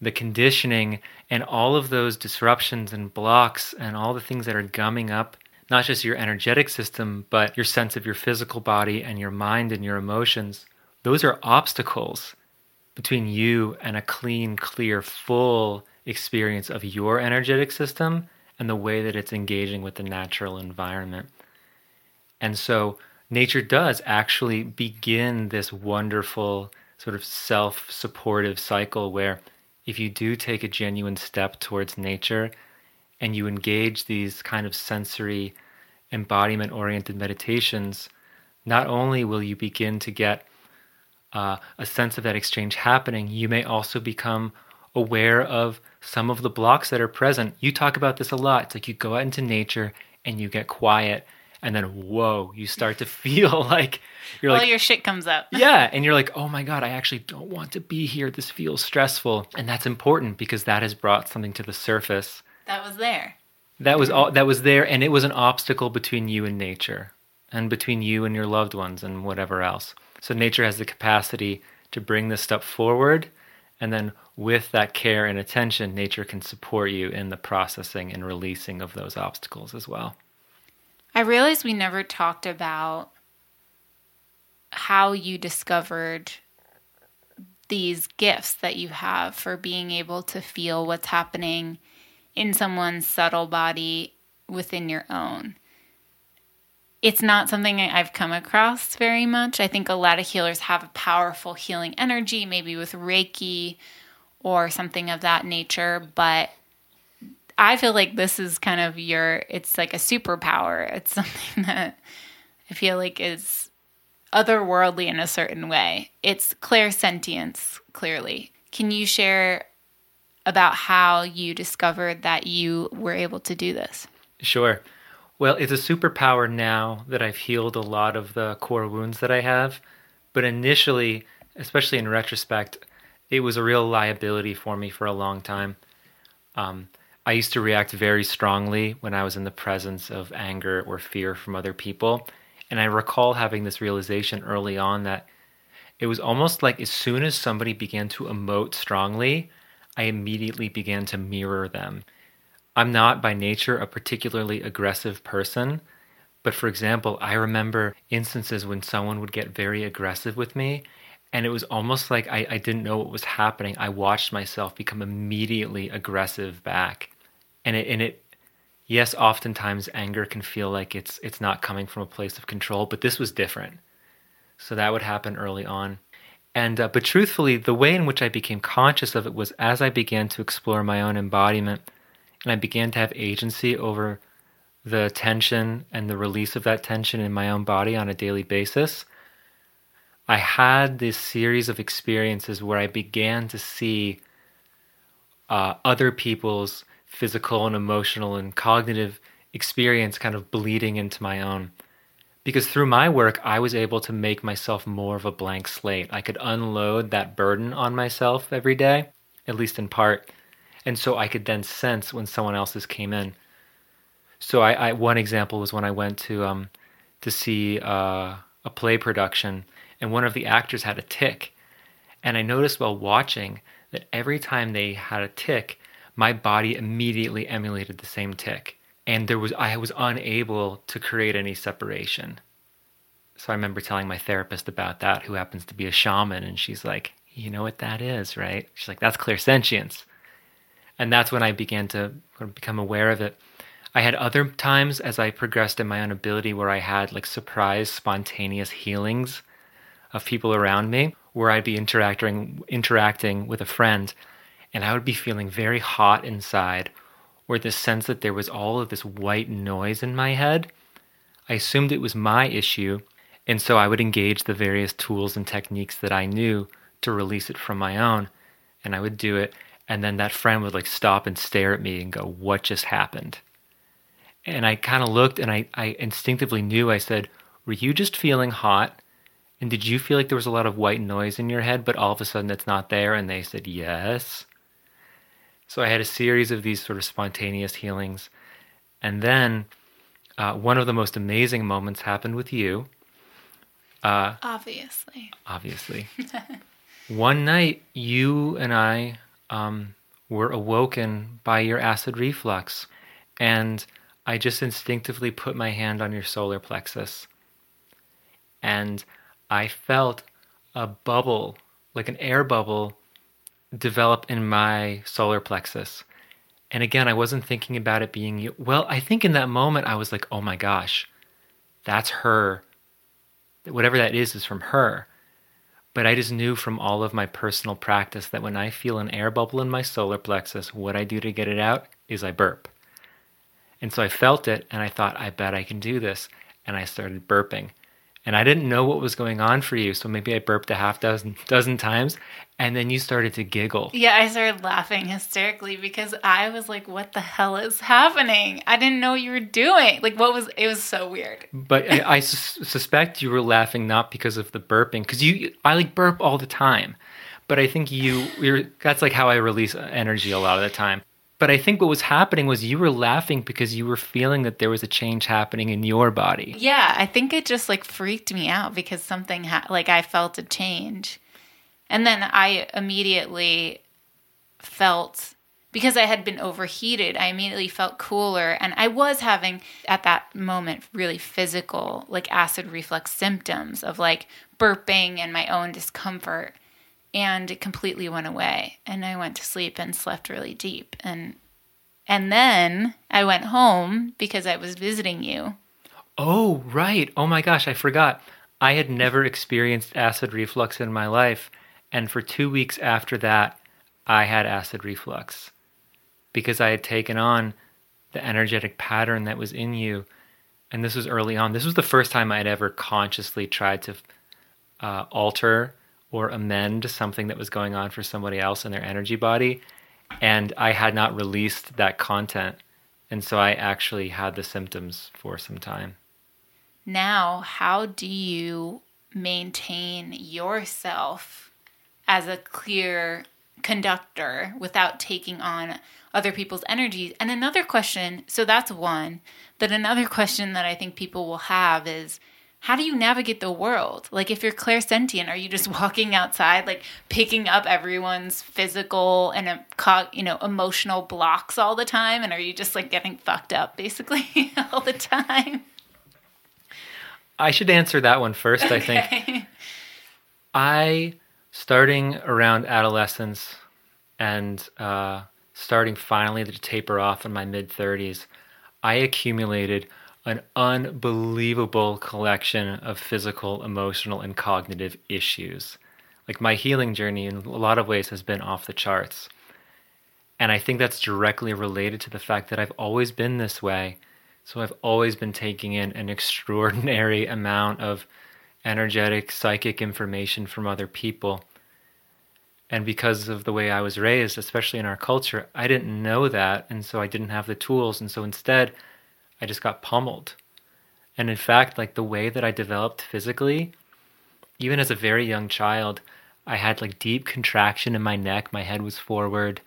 the conditioning and all of those disruptions and blocks and all the things that are gumming up not just your energetic system, but your sense of your physical body and your mind and your emotions. Those are obstacles between you and a clean, clear, full experience of your energetic system and the way that it's engaging with the natural environment. And so nature does actually begin this wonderful sort of self supportive cycle where if you do take a genuine step towards nature and you engage these kind of sensory embodiment oriented meditations, not only will you begin to get uh, a sense of that exchange happening, you may also become aware of some of the blocks that are present. You talk about this a lot. It's like you go out into nature and you get quiet, and then whoa, you start to feel like you're all like, your shit comes up. yeah, and you're like, oh my god, I actually don't want to be here. This feels stressful, and that's important because that has brought something to the surface. That was there. That was all. That was there, and it was an obstacle between you and nature, and between you and your loved ones, and whatever else. So nature has the capacity to bring this stuff forward, and then with that care and attention, nature can support you in the processing and releasing of those obstacles as well. I realized we never talked about how you discovered these gifts that you have for being able to feel what's happening in someone's subtle body within your own. It's not something I've come across very much. I think a lot of healers have a powerful healing energy, maybe with Reiki or something of that nature. But I feel like this is kind of your, it's like a superpower. It's something that I feel like is otherworldly in a certain way. It's clairsentience, clearly. Can you share about how you discovered that you were able to do this? Sure. Well, it's a superpower now that I've healed a lot of the core wounds that I have. But initially, especially in retrospect, it was a real liability for me for a long time. Um, I used to react very strongly when I was in the presence of anger or fear from other people. And I recall having this realization early on that it was almost like as soon as somebody began to emote strongly, I immediately began to mirror them. I'm not by nature a particularly aggressive person, but for example, I remember instances when someone would get very aggressive with me, and it was almost like I, I didn't know what was happening. I watched myself become immediately aggressive back. And it and it yes, oftentimes anger can feel like it's it's not coming from a place of control, but this was different. So that would happen early on. And uh, but truthfully, the way in which I became conscious of it was as I began to explore my own embodiment, and I began to have agency over the tension and the release of that tension in my own body on a daily basis. I had this series of experiences where I began to see uh, other people's physical and emotional and cognitive experience kind of bleeding into my own because through my work, I was able to make myself more of a blank slate. I could unload that burden on myself every day, at least in part. And so I could then sense when someone else's came in. So I, I one example was when I went to um, to see uh, a play production, and one of the actors had a tic, and I noticed while watching that every time they had a tic, my body immediately emulated the same tic. and there was I was unable to create any separation. So I remember telling my therapist about that, who happens to be a shaman, and she's like, "You know what that is, right?" She's like, "That's clairsentience," and that's when I began to become aware of it. I had other times as I progressed in my own ability where I had like surprise, spontaneous healings of people around me, where I'd be interacting interacting with a friend, and I would be feeling very hot inside or the sense that there was all of this white noise in my head, I assumed it was my issue, and so I would engage the various tools and techniques that I knew to release it from my own, and I would do it, and then that friend would like stop and stare at me and go, What just happened? And I kind of looked and I, I instinctively knew, I said, Were you just feeling hot? And did you feel like there was a lot of white noise in your head, but all of a sudden it's not there? And they said, Yes. So I had a series of these sort of spontaneous healings. And then uh, one of the most amazing moments happened with you. Uh, obviously. Obviously. one night, you and I um, were awoken by your acid reflux. And I just instinctively put my hand on your solar plexus. And I felt a bubble, like an air bubble, develop in my solar plexus. And again, I wasn't thinking about it being. Well, I think in that moment, I was like, oh my gosh, that's her. Whatever that is, is from her. But I just knew from all of my personal practice that when I feel an air bubble in my solar plexus, what I do to get it out is I burp. And so I felt it and I thought, I bet I can do this. And I started burping and I didn't know what was going on for you. So maybe I burped a half dozen dozen times, and then you started to giggle. Yeah, I started laughing hysterically because I was like, "What the hell is happening? I didn't know what you were doing. Like, what was? It was so weird." But I, I suspect you were laughing not because of the burping, because you, I like burp all the time. But I think you, you're, that's like how I release energy a lot of the time. But I think what was happening was you were laughing because you were feeling that there was a change happening in your body. Yeah, I think it just like freaked me out because something ha- like I felt a change. And then I immediately felt because I had been overheated, I immediately felt cooler and I was having at that moment really physical like acid reflux symptoms of like burping and my own discomfort and it completely went away. And i went to sleep and slept really deep. And and then i went home because i was visiting you. Oh right. Oh my gosh i forgot. I had never experienced acid reflux in my life. And for 2 weeks after that i had acid reflux because i had taken on the energetic pattern that was in you. And this was early on. This was the first time i had ever consciously tried to uh, alter or amend something that was going on for somebody else in their energy body. And I had not released that content. And so I actually had the symptoms for some time. Now, how do you maintain yourself as a clear conductor without taking on other people's energies? And another question so that's one. But another question that I think people will have is how do you navigate the world? Like, if you're clairsentient, are you just walking outside, like picking up everyone's physical and you know emotional blocks all the time, and are you just like getting fucked up basically all the time? I should answer that one first. Okay. I think I starting around adolescence and uh, starting finally to taper off in my mid 30s. I accumulated an unbelievable collection of physical, emotional, and cognitive issues. Like my healing journey, in a lot of ways, has been off the charts. And I think that's directly related to the fact that I've always been this way. So I've always been taking in an extraordinary amount of energetic, psychic information from other people. And because of the way I was raised, especially in our culture, I didn't know that. And so I didn't have the tools. And so instead, I just got pummeled. And in fact, like the way that I developed physically, even as a very young child, I had like deep contraction in my neck. My head was forward,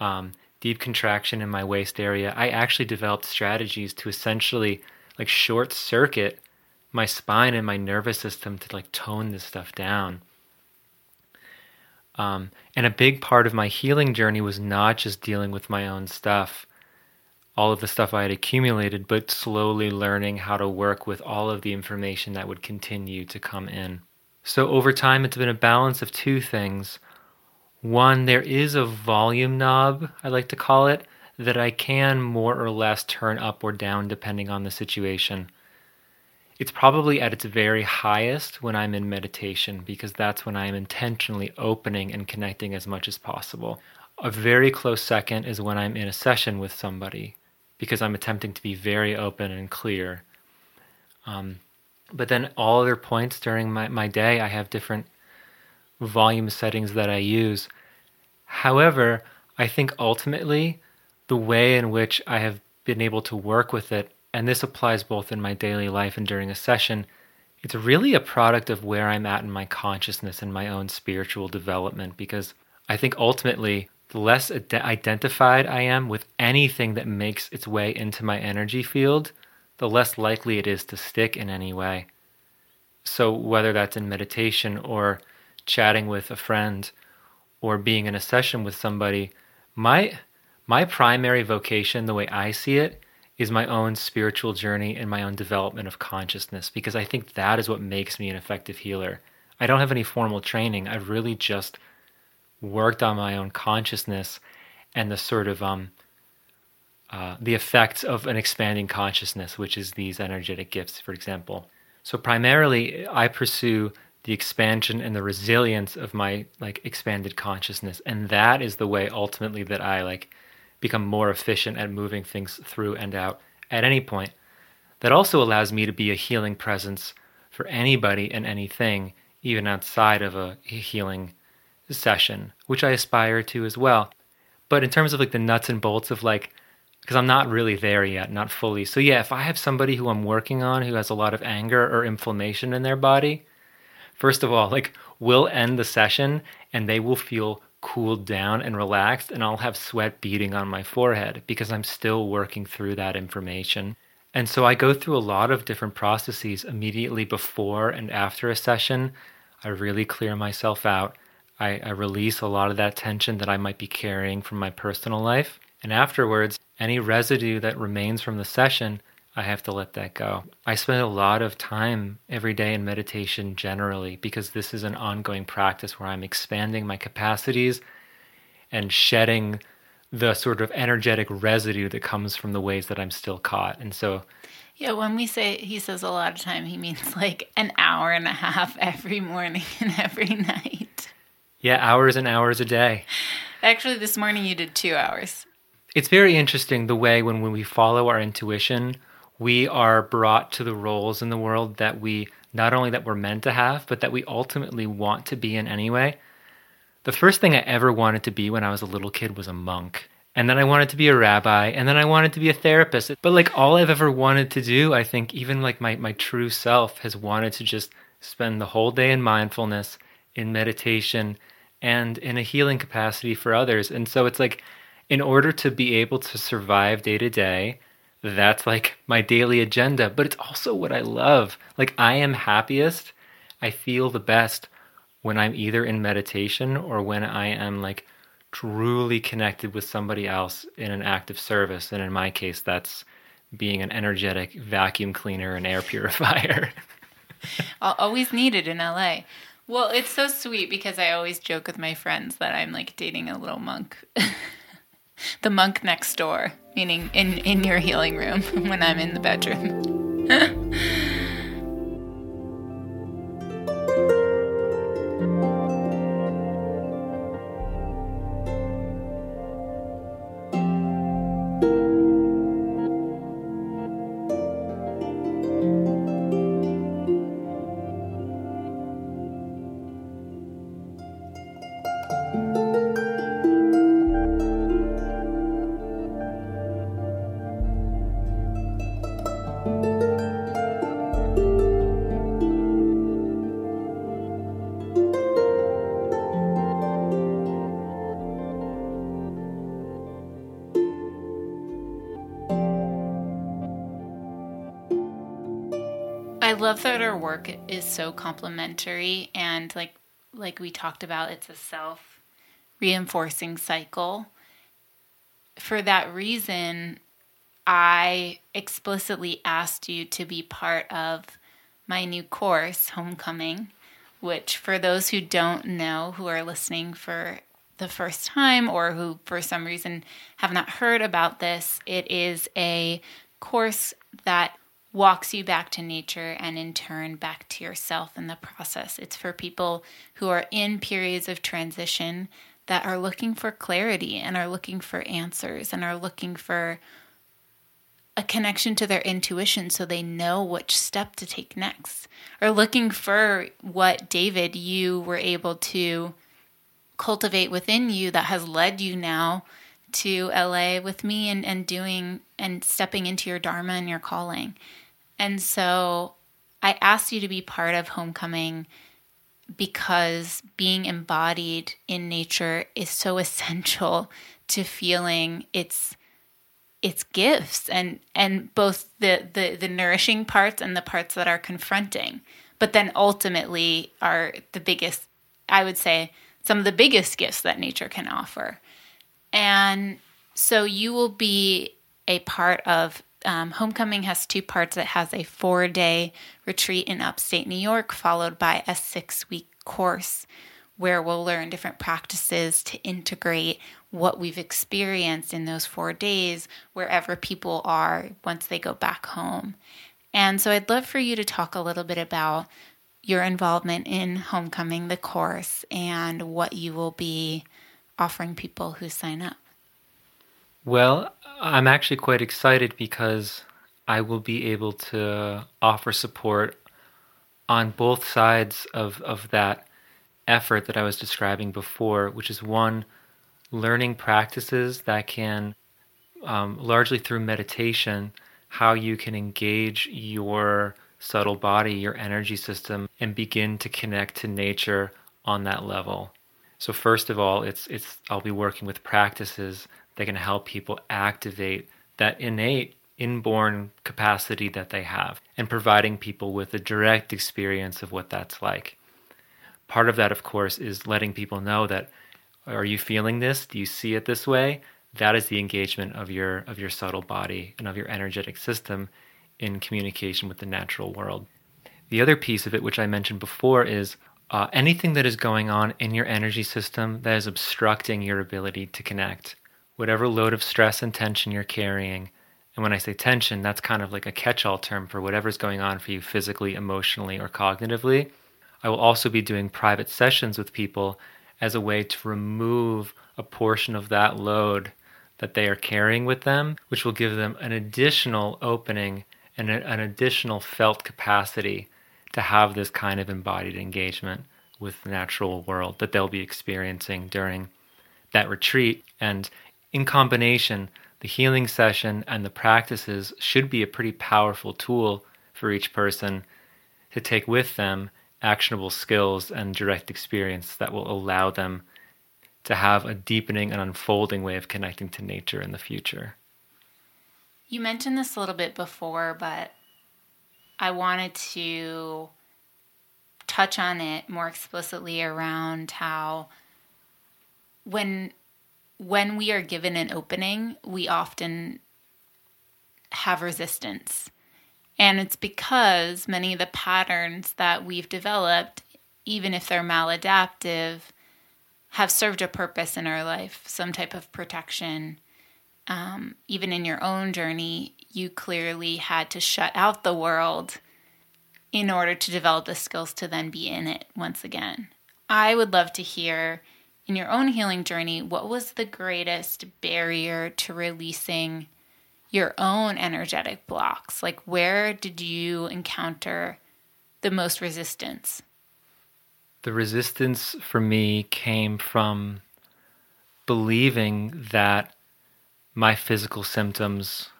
um, deep contraction in my waist area. I actually developed strategies to essentially like short circuit my spine and my nervous system to like tone this stuff down. Um, and a big part of my healing journey was not just dealing with my own stuff, all of the stuff I had accumulated, but slowly learning how to work with all of the information that would continue to come in. So over time, it's been a balance of two things. One, there is a volume knob, I like to call it, that I can more or less turn up or down depending on the situation. It's probably at its very highest when I'm in meditation because that's when I am intentionally opening and connecting as much as possible. A very close second is when I'm in a session with somebody because I'm attempting to be very open and clear. Um, but then all other points during my, my day, I have different volume settings that I use. However, I think ultimately the way in which I have been able to work with it, and this applies both in my daily life and during a session, it's really a product of where I'm at in my consciousness and my own spiritual development because I think ultimately the less ad- identified I am with anything that makes its way into my energy field, the less likely it is to stick in any way. So, whether that's in meditation or chatting with a friend or being in a session with somebody, my my primary vocation, the way I see it, is my own spiritual journey and my own development of consciousness because I think that is what makes me an effective healer. I don't have any formal training. I've really just worked on my own consciousness and the sort of um, uh, the effects of an expanding consciousness, which is these energetic gifts, for example. So primarily, I pursue the expansion and the resilience of my like expanded consciousness, and that is the way ultimately that I like become more efficient at moving things through and out at any point. That also allows me to be a healing presence for anybody and anything, even outside of a healing session, which I aspire to as well. But in terms of like the nuts and bolts of like, because I'm not really there yet, not fully. So yeah, if I have somebody who I'm working on who has a lot of anger or inflammation in their body, first of all, like we'll end the session and they will feel cooled down and relaxed and I'll have sweat beading on my forehead because I'm still working through that information. And so I go through a lot of different processes immediately before and after a session. I really clear myself out I, I release a lot of that tension that I might be carrying from my personal life. And afterwards, any residue that remains from the session, I have to let that go. I spend a lot of time every day in meditation generally because this is an ongoing practice where I'm expanding my capacities and shedding the sort of energetic residue that comes from the ways that I'm still caught. And so yeah, when we say he says a lot of time, he means like an hour and a half every morning and every night. Yeah, hours and hours a day. Actually, this morning you did two hours. It's very interesting the way when, when we follow our intuition, we are brought to the roles in the world that we not only that we're meant to have, but that we ultimately want to be in anyway. The first thing I ever wanted to be when I was a little kid was a monk. And then I wanted to be a rabbi, and then I wanted to be a therapist. But like all I've ever wanted to do, I think even like my, my true self has wanted to just spend the whole day in mindfulness, in meditation, and in a healing capacity for others. And so it's like, in order to be able to survive day to day, that's like my daily agenda, but it's also what I love. Like, I am happiest, I feel the best when I'm either in meditation or when I am like truly connected with somebody else in an act of service. And in my case, that's being an energetic vacuum cleaner and air purifier. always needed in LA. Well, it's so sweet because I always joke with my friends that I'm like dating a little monk. the monk next door, meaning in in your healing room when I'm in the bedroom. love that our work is so complementary and like like we talked about it's a self reinforcing cycle. For that reason, I explicitly asked you to be part of my new course, Homecoming, which for those who don't know who are listening for the first time or who for some reason have not heard about this, it is a course that walks you back to nature and in turn back to yourself in the process. It's for people who are in periods of transition that are looking for clarity and are looking for answers and are looking for a connection to their intuition so they know which step to take next. Or looking for what David you were able to cultivate within you that has led you now to LA with me and, and doing and stepping into your Dharma and your calling. And so I asked you to be part of homecoming because being embodied in nature is so essential to feeling its its gifts and and both the, the the nourishing parts and the parts that are confronting but then ultimately are the biggest i would say some of the biggest gifts that nature can offer and so you will be a part of um, Homecoming has two parts. It has a four day retreat in upstate New York, followed by a six week course where we'll learn different practices to integrate what we've experienced in those four days wherever people are once they go back home. And so I'd love for you to talk a little bit about your involvement in Homecoming, the course, and what you will be offering people who sign up. Well, I'm actually quite excited because I will be able to offer support on both sides of, of that effort that I was describing before, which is one, learning practices that can, um, largely through meditation, how you can engage your subtle body, your energy system, and begin to connect to nature on that level. So first of all, it's it's I'll be working with practices that can help people activate that innate inborn capacity that they have and providing people with a direct experience of what that's like. Part of that, of course, is letting people know that are you feeling this? Do you see it this way? That is the engagement of your of your subtle body and of your energetic system in communication with the natural world. The other piece of it, which I mentioned before, is uh, anything that is going on in your energy system that is obstructing your ability to connect whatever load of stress and tension you're carrying. And when I say tension, that's kind of like a catch all term for whatever's going on for you physically, emotionally, or cognitively. I will also be doing private sessions with people as a way to remove a portion of that load that they are carrying with them, which will give them an additional opening and an additional felt capacity to have this kind of embodied engagement with the natural world that they'll be experiencing during that retreat. And in combination, the healing session and the practices should be a pretty powerful tool for each person to take with them actionable skills and direct experience that will allow them to have a deepening and unfolding way of connecting to nature in the future. You mentioned this a little bit before, but I wanted to touch on it more explicitly around how when when we are given an opening, we often have resistance. And it's because many of the patterns that we've developed, even if they're maladaptive, have served a purpose in our life, some type of protection. Um, even in your own journey, you clearly had to shut out the world in order to develop the skills to then be in it once again. I would love to hear in your own healing journey what was the greatest barrier to releasing your own energetic blocks? Like, where did you encounter the most resistance? The resistance for me came from believing that my physical symptoms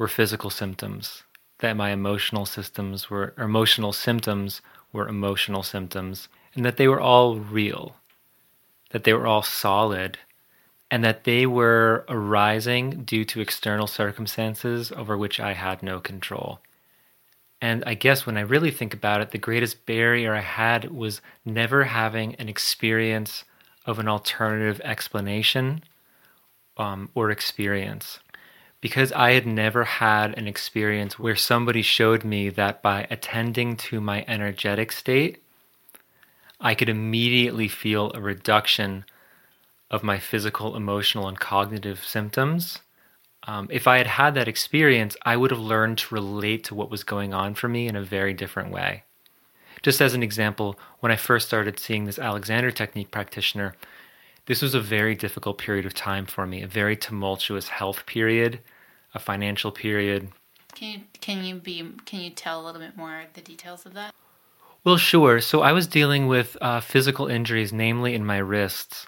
were physical symptoms, that my emotional systems were emotional symptoms were emotional symptoms, and that they were all real, that they were all solid, and that they were arising due to external circumstances over which I had no control. And I guess when I really think about it, the greatest barrier I had was never having an experience of an alternative explanation um, or experience. Because I had never had an experience where somebody showed me that by attending to my energetic state, I could immediately feel a reduction of my physical, emotional, and cognitive symptoms. Um, if I had had that experience, I would have learned to relate to what was going on for me in a very different way. Just as an example, when I first started seeing this Alexander Technique practitioner, this was a very difficult period of time for me, a very tumultuous health period, a financial period. Can you can you be can you tell a little bit more the details of that? Well, sure. So I was dealing with uh, physical injuries, namely in my wrists,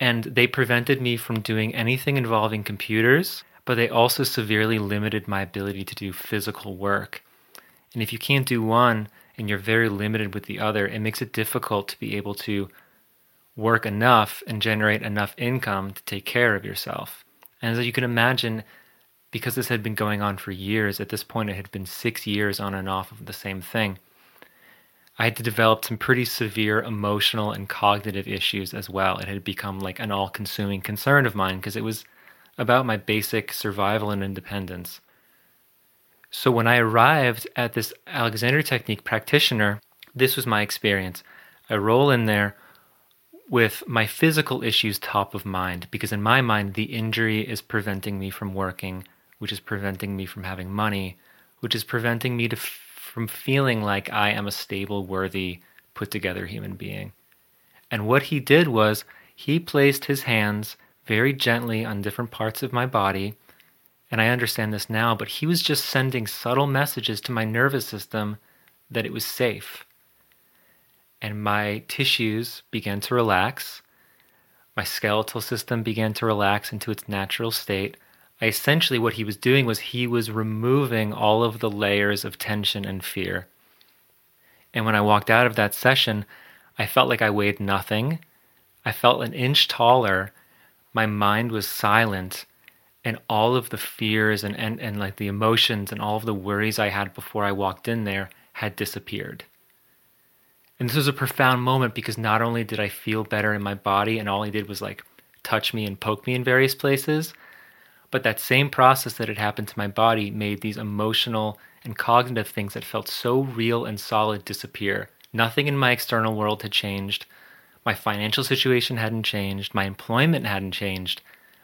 and they prevented me from doing anything involving computers, but they also severely limited my ability to do physical work. And if you can't do one and you're very limited with the other, it makes it difficult to be able to work enough and generate enough income to take care of yourself. And as you can imagine, because this had been going on for years, at this point it had been six years on and off of the same thing I had to develop some pretty severe emotional and cognitive issues as well. It had become like an all consuming concern of mine because it was about my basic survival and independence. So when I arrived at this Alexander Technique practitioner, this was my experience. I roll in there with my physical issues top of mind because in my mind the injury is preventing me from working, which is preventing me from having money, which is preventing me to from feeling like I am a stable, worthy, put together human being. And what he did was he placed his hands very gently on different parts of my body. And I understand this now, but he was just sending subtle messages to my nervous system that it was safe. And my tissues began to relax. My skeletal system began to relax into its natural state essentially what he was doing was he was removing all of the layers of tension and fear. And when I walked out of that session, I felt like I weighed nothing. I felt an inch taller. My mind was silent. And all of the fears and, and, and like the emotions and all of the worries I had before I walked in there had disappeared. And this was a profound moment because not only did I feel better in my body, and all he did was like touch me and poke me in various places, but that same process that had happened to my body made these emotional and cognitive things that felt so real and solid disappear. Nothing in my external world had changed. My financial situation hadn't changed. My employment hadn't changed.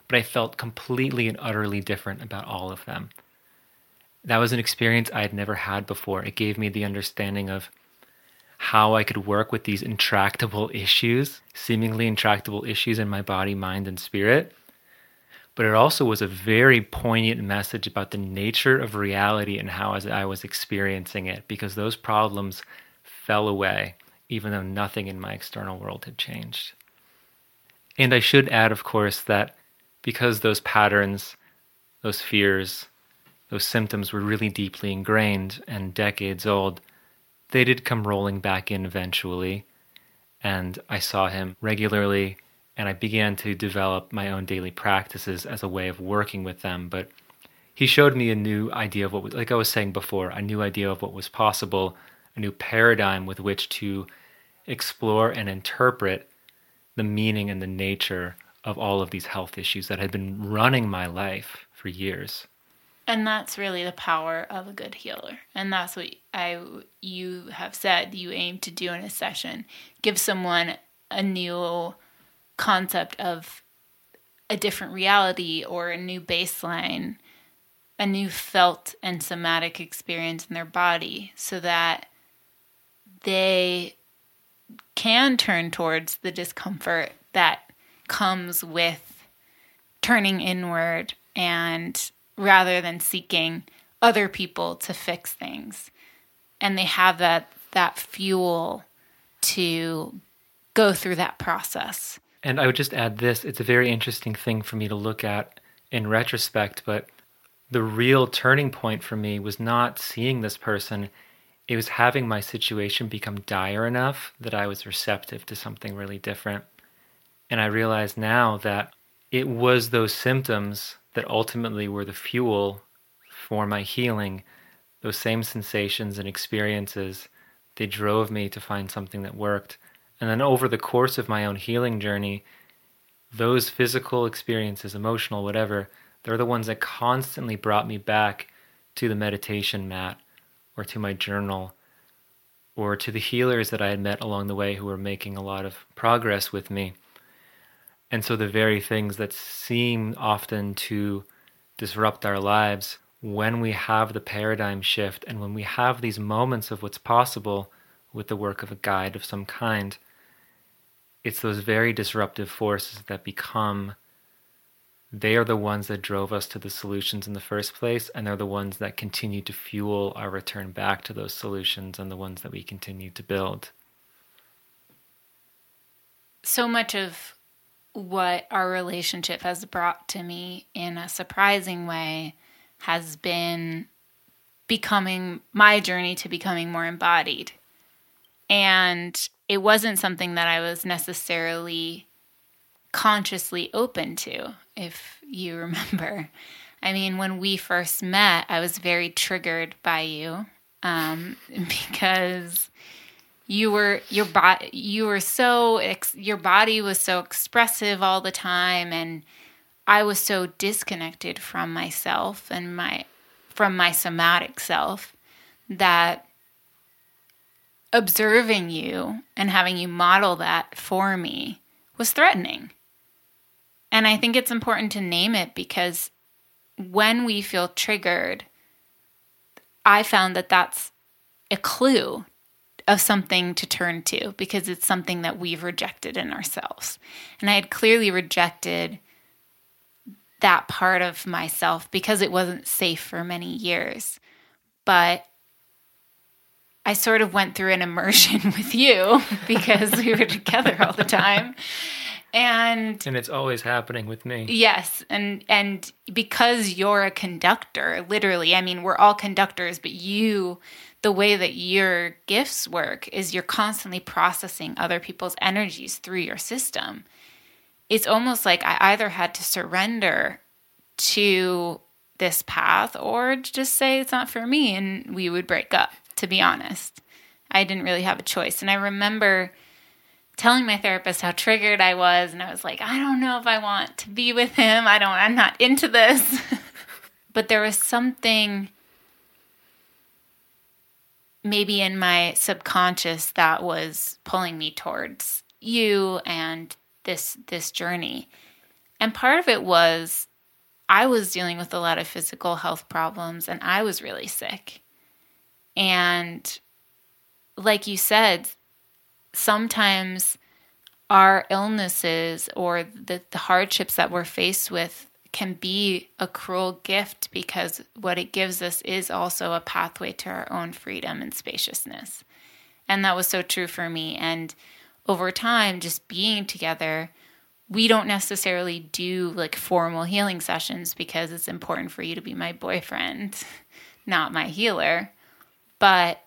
But I felt completely and utterly different about all of them. That was an experience I had never had before. It gave me the understanding of how I could work with these intractable issues, seemingly intractable issues in my body, mind, and spirit but it also was a very poignant message about the nature of reality and how I was experiencing it because those problems fell away, even though nothing in my external world had changed. And I should add, of course, that because those patterns, those fears, those symptoms were really deeply ingrained and decades old, they did come rolling back in eventually. And I saw him regularly, and I began to develop my own daily practices as a way of working with them. But he showed me a new idea of what was, like I was saying before, a new idea of what was possible, a new paradigm with which to explore and interpret the meaning and the nature of all of these health issues that had been running my life for years. And that's really the power of a good healer. And that's what I you have said you aim to do in a session. Give someone a new concept of a different reality or a new baseline, a new felt and somatic experience in their body so that they can turn towards the discomfort that comes with turning inward and rather than seeking other people to fix things. And they have that that fuel to go through that process. And I would just add this it's a very interesting thing for me to look at in retrospect, but the real turning point for me was not seeing this person. It was having my situation become dire enough that I was receptive to something really different. And I realize now that it was those symptoms that ultimately were the fuel for my healing. Those same sensations and experiences, they drove me to find something that worked. And then over the course of my own healing journey, those physical experiences, emotional, whatever, they're the ones that constantly brought me back to the meditation mat or to my journal or to the healers that I had met along the way who were making a lot of progress with me. And so the very things that seem often to disrupt our lives, when we have the paradigm shift and when we have these moments of what's possible with the work of a guide of some kind, it's those very disruptive forces that become they are the ones that drove us to the solutions in the first place and they're the ones that continue to fuel our return back to those solutions and the ones that we continue to build. So much of what our relationship has brought to me in a surprising way has been becoming my journey to becoming more embodied. And it wasn't something that I was necessarily consciously open to, if you remember. I mean, when we first met, I was very triggered by you um, because you were your body you were so ex- your body was so expressive all the time and i was so disconnected from myself and my from my somatic self that observing you and having you model that for me was threatening. And i think it's important to name it because when we feel triggered i found that that's a clue of something to turn to because it's something that we've rejected in ourselves. And I had clearly rejected that part of myself because it wasn't safe for many years. But I sort of went through an immersion with you because we were together all the time. And and it's always happening with me. Yes, and and because you're a conductor, literally, I mean, we're all conductors, but you the way that your gifts work is you're constantly processing other people's energies through your system. It's almost like I either had to surrender to this path or just say it's not for me and we would break up, to be honest. I didn't really have a choice. And I remember telling my therapist how triggered I was and I was like, I don't know if I want to be with him. I don't I'm not into this. but there was something maybe in my subconscious that was pulling me towards you and this this journey. And part of it was I was dealing with a lot of physical health problems and I was really sick. And like you said, sometimes our illnesses or the, the hardships that we're faced with can be a cruel gift because what it gives us is also a pathway to our own freedom and spaciousness. And that was so true for me. And over time, just being together, we don't necessarily do like formal healing sessions because it's important for you to be my boyfriend, not my healer. But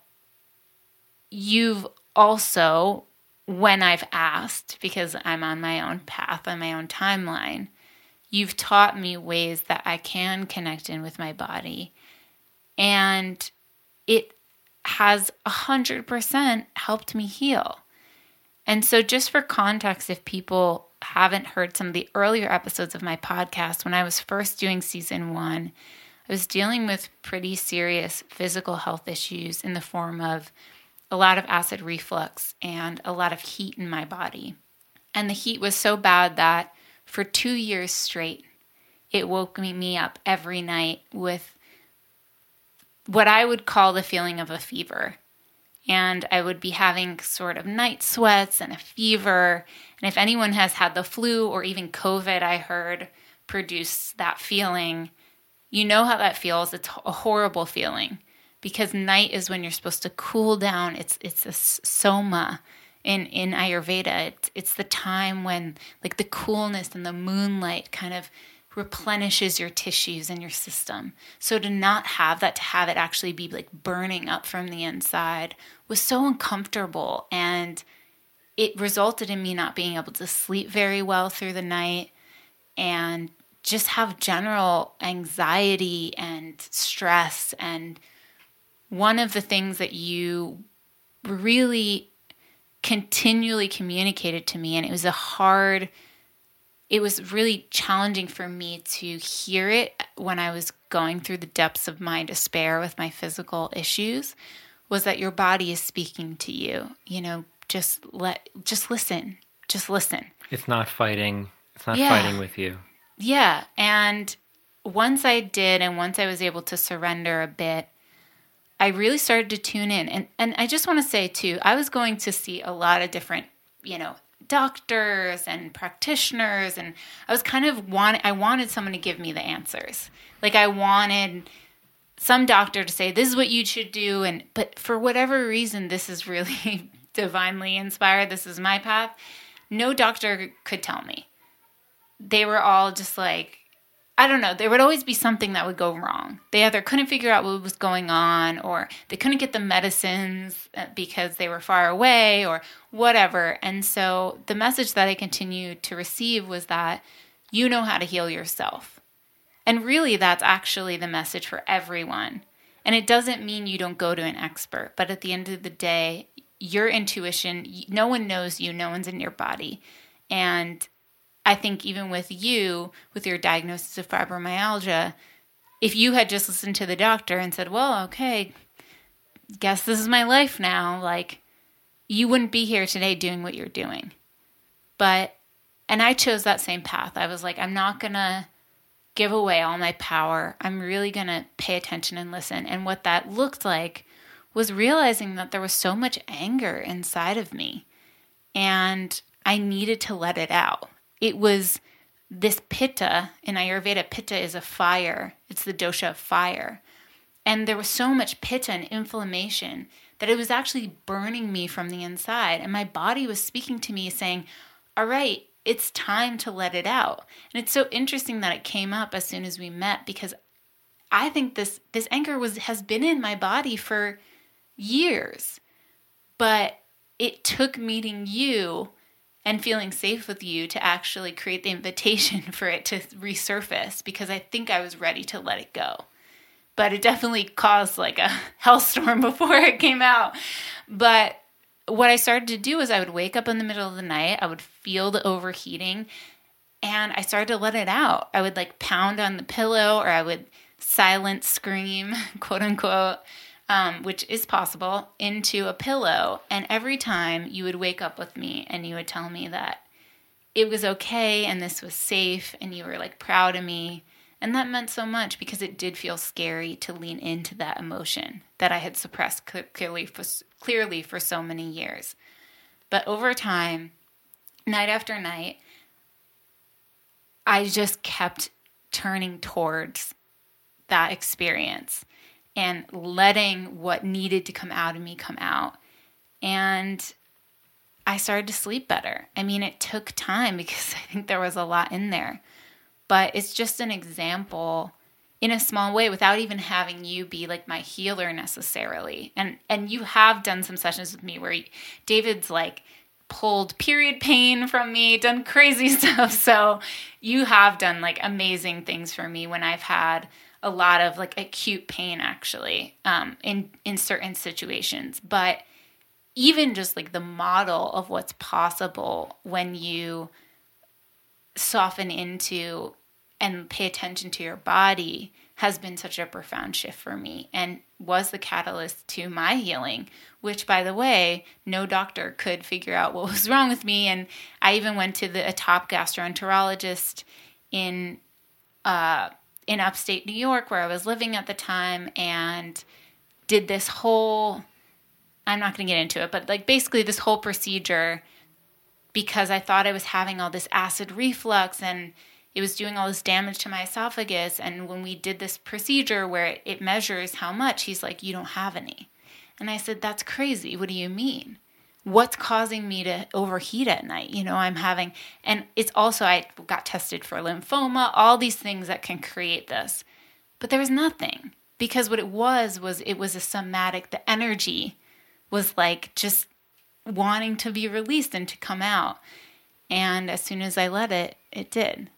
you've also, when I've asked, because I'm on my own path, on my own timeline, you've taught me ways that I can connect in with my body. And it has 100% helped me heal. And so, just for context, if people haven't heard some of the earlier episodes of my podcast, when I was first doing season one, I was dealing with pretty serious physical health issues in the form of a lot of acid reflux and a lot of heat in my body. And the heat was so bad that for two years straight, it woke me up every night with what I would call the feeling of a fever. And I would be having sort of night sweats and a fever. And if anyone has had the flu or even COVID, I heard produce that feeling, you know how that feels. It's a horrible feeling because night is when you're supposed to cool down. It's it's a soma in in Ayurveda. It's it's the time when like the coolness and the moonlight kind of replenishes your tissues and your system. So to not have that, to have it actually be like burning up from the inside was so uncomfortable. And it resulted in me not being able to sleep very well through the night and just have general anxiety and stress. And one of the things that you really continually communicated to me, and it was a hard it was really challenging for me to hear it when I was going through the depths of my despair with my physical issues was that your body is speaking to you. You know, just let just listen. Just listen. It's not fighting. It's not yeah. fighting with you. Yeah, and once I did and once I was able to surrender a bit, I really started to tune in. And and I just want to say too, I was going to see a lot of different, you know, doctors and practitioners and I was kind of want I wanted someone to give me the answers. Like I wanted some doctor to say this is what you should do and but for whatever reason this is really divinely inspired. This is my path. No doctor could tell me. They were all just like I don't know, there would always be something that would go wrong. They either couldn't figure out what was going on, or they couldn't get the medicines uh, because they were far away, or whatever. And so the message that I continued to receive was that you know how to heal yourself. And really, that's actually the message for everyone. And it doesn't mean you don't go to an expert, but at the end of the day, your intuition, no one knows you, no one's in your body. And I think even with you, with your diagnosis of fibromyalgia, if you had just listened to the doctor and said, well, okay, guess this is my life now, like you wouldn't be here today doing what you're doing. But, and I chose that same path. I was like, I'm not going to give away all my power. I'm really going to pay attention and listen. And what that looked like was realizing that there was so much anger inside of me and I needed to let it out it was this pitta in Ayurveda. Pitta is a fire, it's the dosha of fire. And there was so much pitta and inflammation that it was actually burning me from the inside. And my body was speaking to me saying, All right, it's time to let it out. And it's so interesting that it came up as soon as we met because I think this this anger was has been in my body for years. But it took meeting you and feeling safe with you to actually create the invitation for it to resurface because I think I was ready to let it go. But it definitely caused like a hellstorm before it came out. But what I started to do is I would wake up in the middle of the night, I would feel the overheating, and I started to let it out. I would like pound on the pillow or I would silent scream, quote unquote um, which is possible, into a pillow. And every time you would wake up with me and you would tell me that it was okay and this was safe and you were like proud of me. And that meant so much because it did feel scary to lean into that emotion that I had suppressed clearly for, clearly for so many years. But over time, night after night, I just kept turning towards that experience and letting what needed to come out of me come out. And I started to sleep better. I mean, it took time because I think there was a lot in there. But it's just an example in a small way without even having you be like my healer necessarily. And and you have done some sessions with me where David's like pulled period pain from me, done crazy stuff. So you have done like amazing things for me when I've had a lot of like acute pain actually um, in in certain situations. But even just like the model of what's possible when you soften into and pay attention to your body has been such a profound shift for me and was the catalyst to my healing, which, by the way, no doctor could figure out what was wrong with me. And I even went to the, a top gastroenterologist in uh, in upstate New York, where I was living at the time, and did this whole. I'm not going to get into it, but like basically this whole procedure because I thought I was having all this acid reflux and it was doing all this damage to my esophagus. And when we did this procedure where it, measures how much, he's like, You don't have any. And I said, That's crazy. What do you mean? What's causing me to overheat at night? You know, I'm having, and it's also, I got tested for lymphoma, all these things that can create this. But there was nothing because what it was, was it was a somatic, the energy was like just wanting to be released and to come out. And as soon as I let it, it did.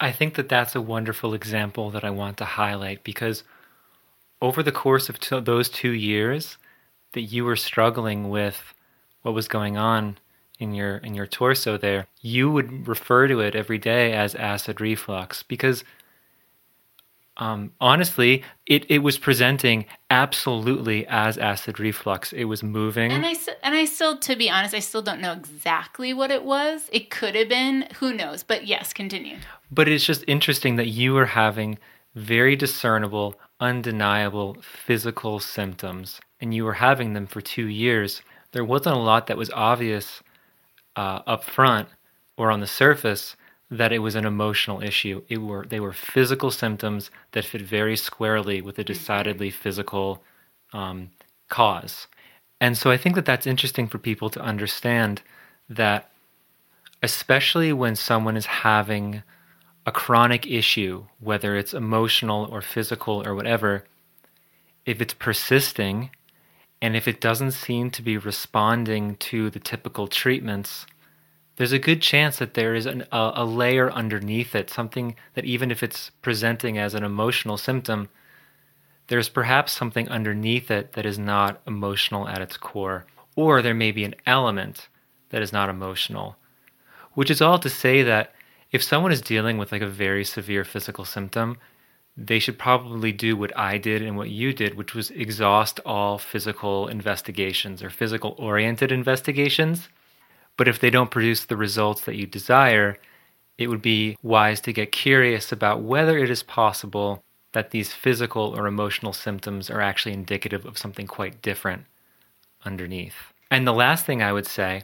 I think that that's a wonderful example that I want to highlight because over the course of t- those two years that you were struggling with what was going on in your in your torso there, you would refer to it every day as acid reflux because um, honestly, it, it was presenting absolutely as acid reflux. It was moving, and I and I still, to be honest, I still don't know exactly what it was. It could have been, who knows? But yes, continue. But it's just interesting that you were having very discernible, undeniable physical symptoms, and you were having them for two years. There wasn't a lot that was obvious uh, up front or on the surface that it was an emotional issue. It were they were physical symptoms that fit very squarely with a decidedly physical um, cause. And so I think that that's interesting for people to understand that, especially when someone is having a chronic issue, whether it's emotional or physical or whatever, if it's persisting and if it doesn't seem to be responding to the typical treatments there's a good chance that there is an, a, a layer underneath it, something that even if it's presenting as an emotional symptom, there's perhaps something underneath it that is not emotional at its core. Or there may be an element that is not emotional. Which is all to say that if someone is dealing with like a very severe physical symptom, they should probably do what I did and what you did, which was exhaust all physical investigations or physical oriented investigations but if they don't produce the results that you desire, it would be wise to get curious about whether it is possible that these physical or emotional symptoms are actually indicative of something quite different underneath. And the last thing I would say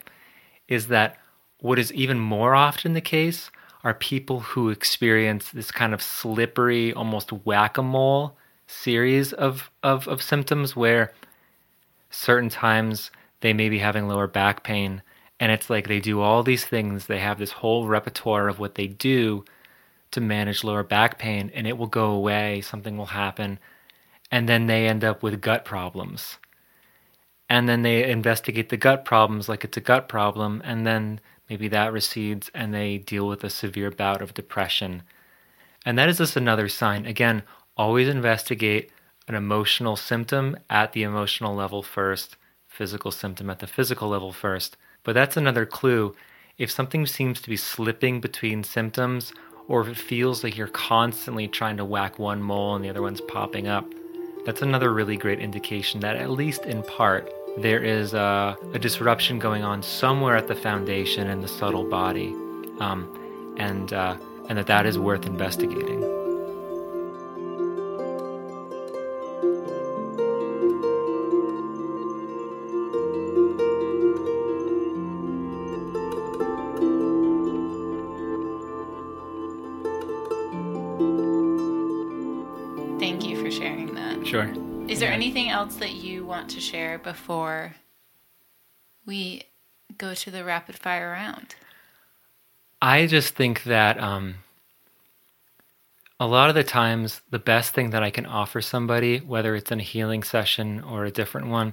is that what is even more often the case are people who experience this kind of slippery, almost whack a mole series of, of, of symptoms where certain times they may be having lower back pain and it's like they do all these things. They have this whole repertoire of what they do to manage lower back pain, and it will go away. Something will happen. And then they end up with gut problems. And then they investigate the gut problems like it's a gut problem. And then maybe that recedes and they deal with a severe bout of depression. And that is just another sign. Again, always investigate an emotional symptom at the emotional level first, physical symptom at the physical level first but that's another clue. If something seems to be slipping between symptoms, or if it feels like you're constantly trying to whack one mole and the other one's popping up, that's another really great indication that, at least in part, there is a, a disruption going on somewhere at the foundation in the subtle body, um, and uh, and that that is worth investigating. Else that you want to share before we go to the rapid fire round? I just think that um, a lot of the times, the best thing that I can offer somebody, whether it's in a healing session or a different one,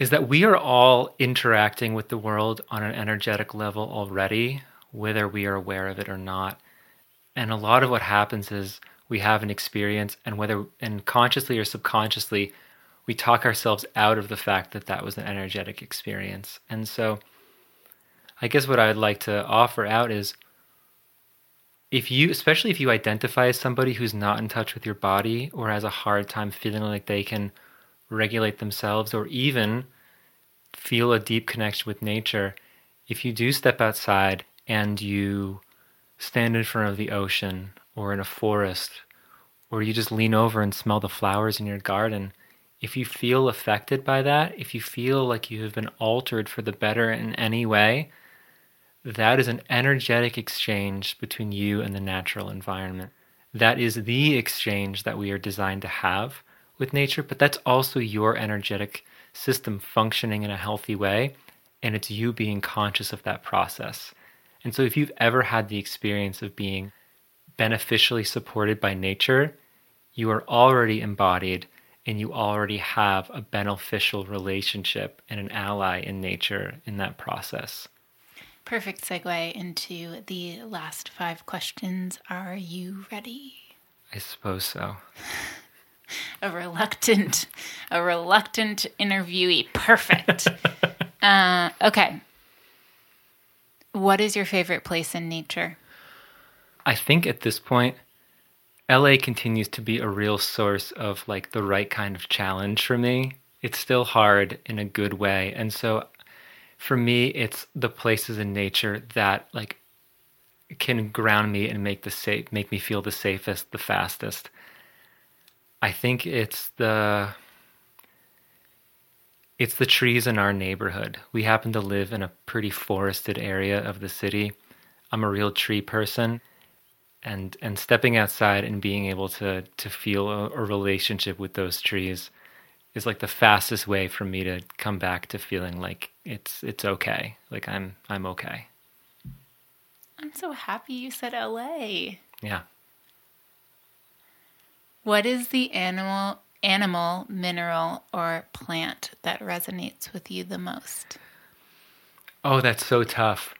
is that we are all interacting with the world on an energetic level already, whether we are aware of it or not. And a lot of what happens is we have an experience, and whether and consciously or subconsciously, we talk ourselves out of the fact that that was an energetic experience. And so, I guess what I'd like to offer out is if you, especially if you identify as somebody who's not in touch with your body or has a hard time feeling like they can regulate themselves or even feel a deep connection with nature, if you do step outside and you stand in front of the ocean or in a forest, or you just lean over and smell the flowers in your garden, if you feel affected by that, if you feel like you have been altered for the better in any way, that is an energetic exchange between you and the natural environment. That is the exchange that we are designed to have with nature, but that's also your energetic system functioning in a healthy way. And it's you being conscious of that process. And so, if you've ever had the experience of being beneficially supported by nature, you are already embodied and you already have a beneficial relationship and an ally in nature in that process. Perfect segue into the last five questions. Are you ready? I suppose so. a reluctant, a reluctant interviewee. Perfect. uh, okay. What is your favorite place in nature? I think at this point, LA continues to be a real source of like the right kind of challenge for me. It's still hard in a good way. And so for me, it's the places in nature that like can ground me and make the safe make me feel the safest, the fastest. I think it's the it's the trees in our neighborhood. We happen to live in a pretty forested area of the city. I'm a real tree person and and stepping outside and being able to to feel a, a, relationship with those trees is like the fastest way for me to come back to feeling like it's it's okay like i'm i'm okay. I'm so happy you said la yeah. What is the animal animal mineral or plant that resonates with you the most? Oh that's so tough.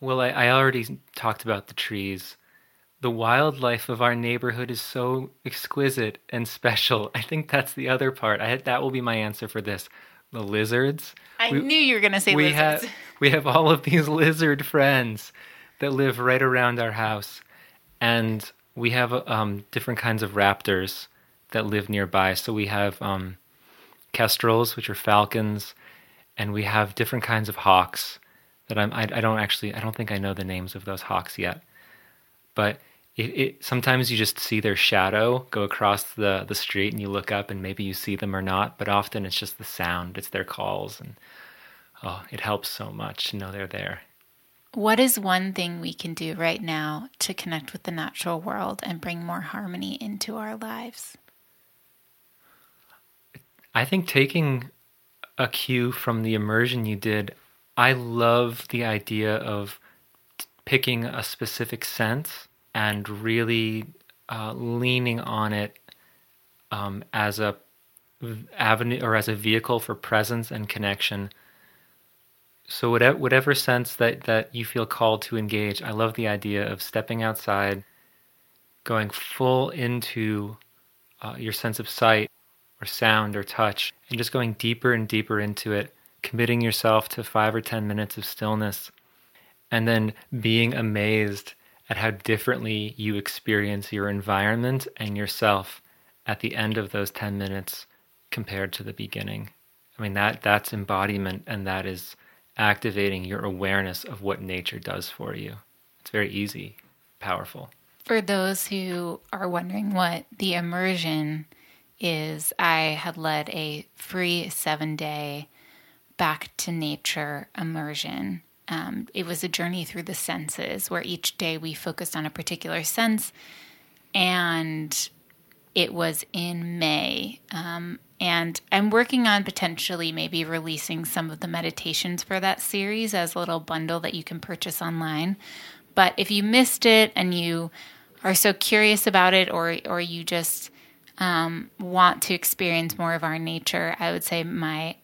Well i, I already talked about the trees the wildlife of our neighborhood is so exquisite and special. I think that's the other part. I that will be my answer for this. The lizards. I we, knew you were going to say we lizards. Have, we have all of these lizard friends that live right around our house, and we have um, different kinds of raptors that live nearby. So we have um, kestrels, which are falcons, and we have different kinds of hawks that I'm. I, I don't actually. I don't think I know the names of those hawks yet, but it, it, sometimes you just see their shadow go across the the street and you look up and maybe you see them or not but often it's just the sound it's their calls and oh it helps so much to know they're there. What is one thing we can do right now to connect with the natural world and bring more harmony into our lives? I think taking a cue from the immersion you did i love the idea of picking a specific sense and really uh, leaning on it um, as a avenue or as a vehicle for presence and connection. So whatever whatever sense that that you feel called to engage, I love the idea of stepping outside, going full into uh, your sense of sight or sound or touch, and just going deeper and deeper into it, committing yourself to five or ten minutes of stillness, and then being amazed at how differently you experience your environment and yourself at the end of those 10 minutes compared to the beginning. I mean that that's embodiment and that is activating your awareness of what nature does for you. It's very easy, powerful. For those who are wondering what the immersion is, I had led a free 7-day back to nature immersion um, it was a journey through the senses where each day we focused on a particular sense. And it was in May. Um, And I'm working on potentially maybe releasing some of the meditations for that series as a little bundle that you can purchase online. But if you missed it and you are so curious about it, or or you just um, want to experience more of our nature, I would say my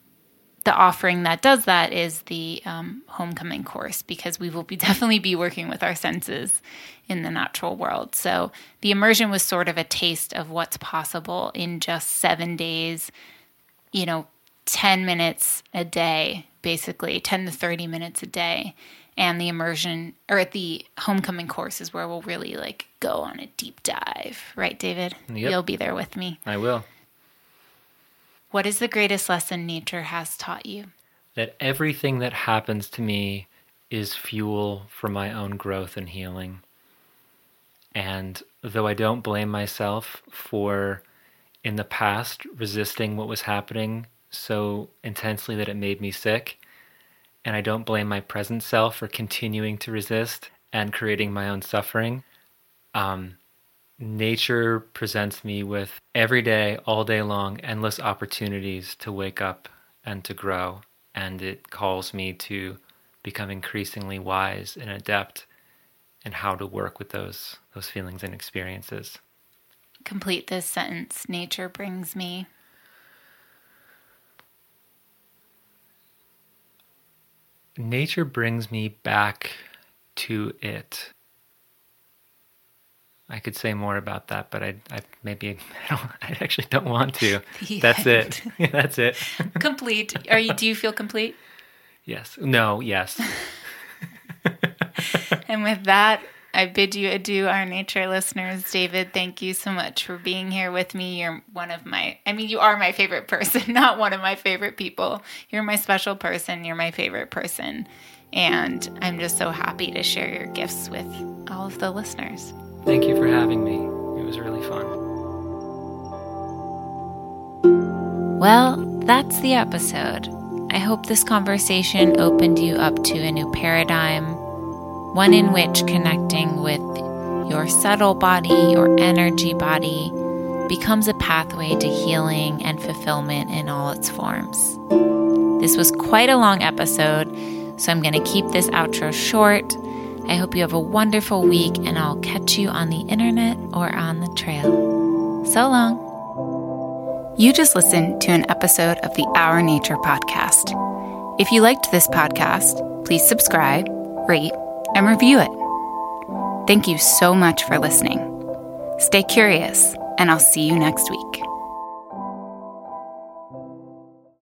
the offering that does that is the um, homecoming course because we will be definitely be working with our senses in the natural world. So the immersion was sort of a taste of what's possible in just seven days. You know, ten minutes a day, basically ten to thirty minutes a day and the immersion or at the homecoming course is where we'll really like go on a deep dive right david Yep. you'll be there with me I will. What is the greatest lesson nature has taught you That everything that happens to me is fuel for my own growth and healing. And though I don't blame myself for in the past resisting what was happening so intensely that it made me sick, and I don't blame my present self for continuing to resist and creating my own suffering. Um, nature presents me with every day, all day long, endless opportunities to wake up and to grow. And it calls me to become increasingly wise and adept in how to work with those those feelings and experiences. complete this sentence nature brings me Nature brings me back to it. I could say more about that, but I, I maybe I don't. I actually don't want to. The That's it. That's it. complete are you do you feel complete Yes. No. Yes. and with that I bid you adieu, our nature listeners. David, thank you so much for being here with me. You're one of my, I mean, you are my favorite person, not one of my favorite people. You're my special person. You're my favorite person. And I'm just so happy to share your gifts with all of the listeners. Thank you for having me. It was really fun. Well, that's the episode. I hope this conversation opened you up to a new paradigm, one in which connecting with your subtle body, your energy body, becomes a pathway to healing and fulfillment in all its forms. This was quite a long episode, so I'm going to keep this outro short. I hope you have a wonderful week, and I'll catch you on the internet or on the trail. So long. You just listened to an episode of the Our Nature podcast. If you liked this podcast, please subscribe, rate, and review it. Thank you so much for listening. Stay curious, and I'll see you next week.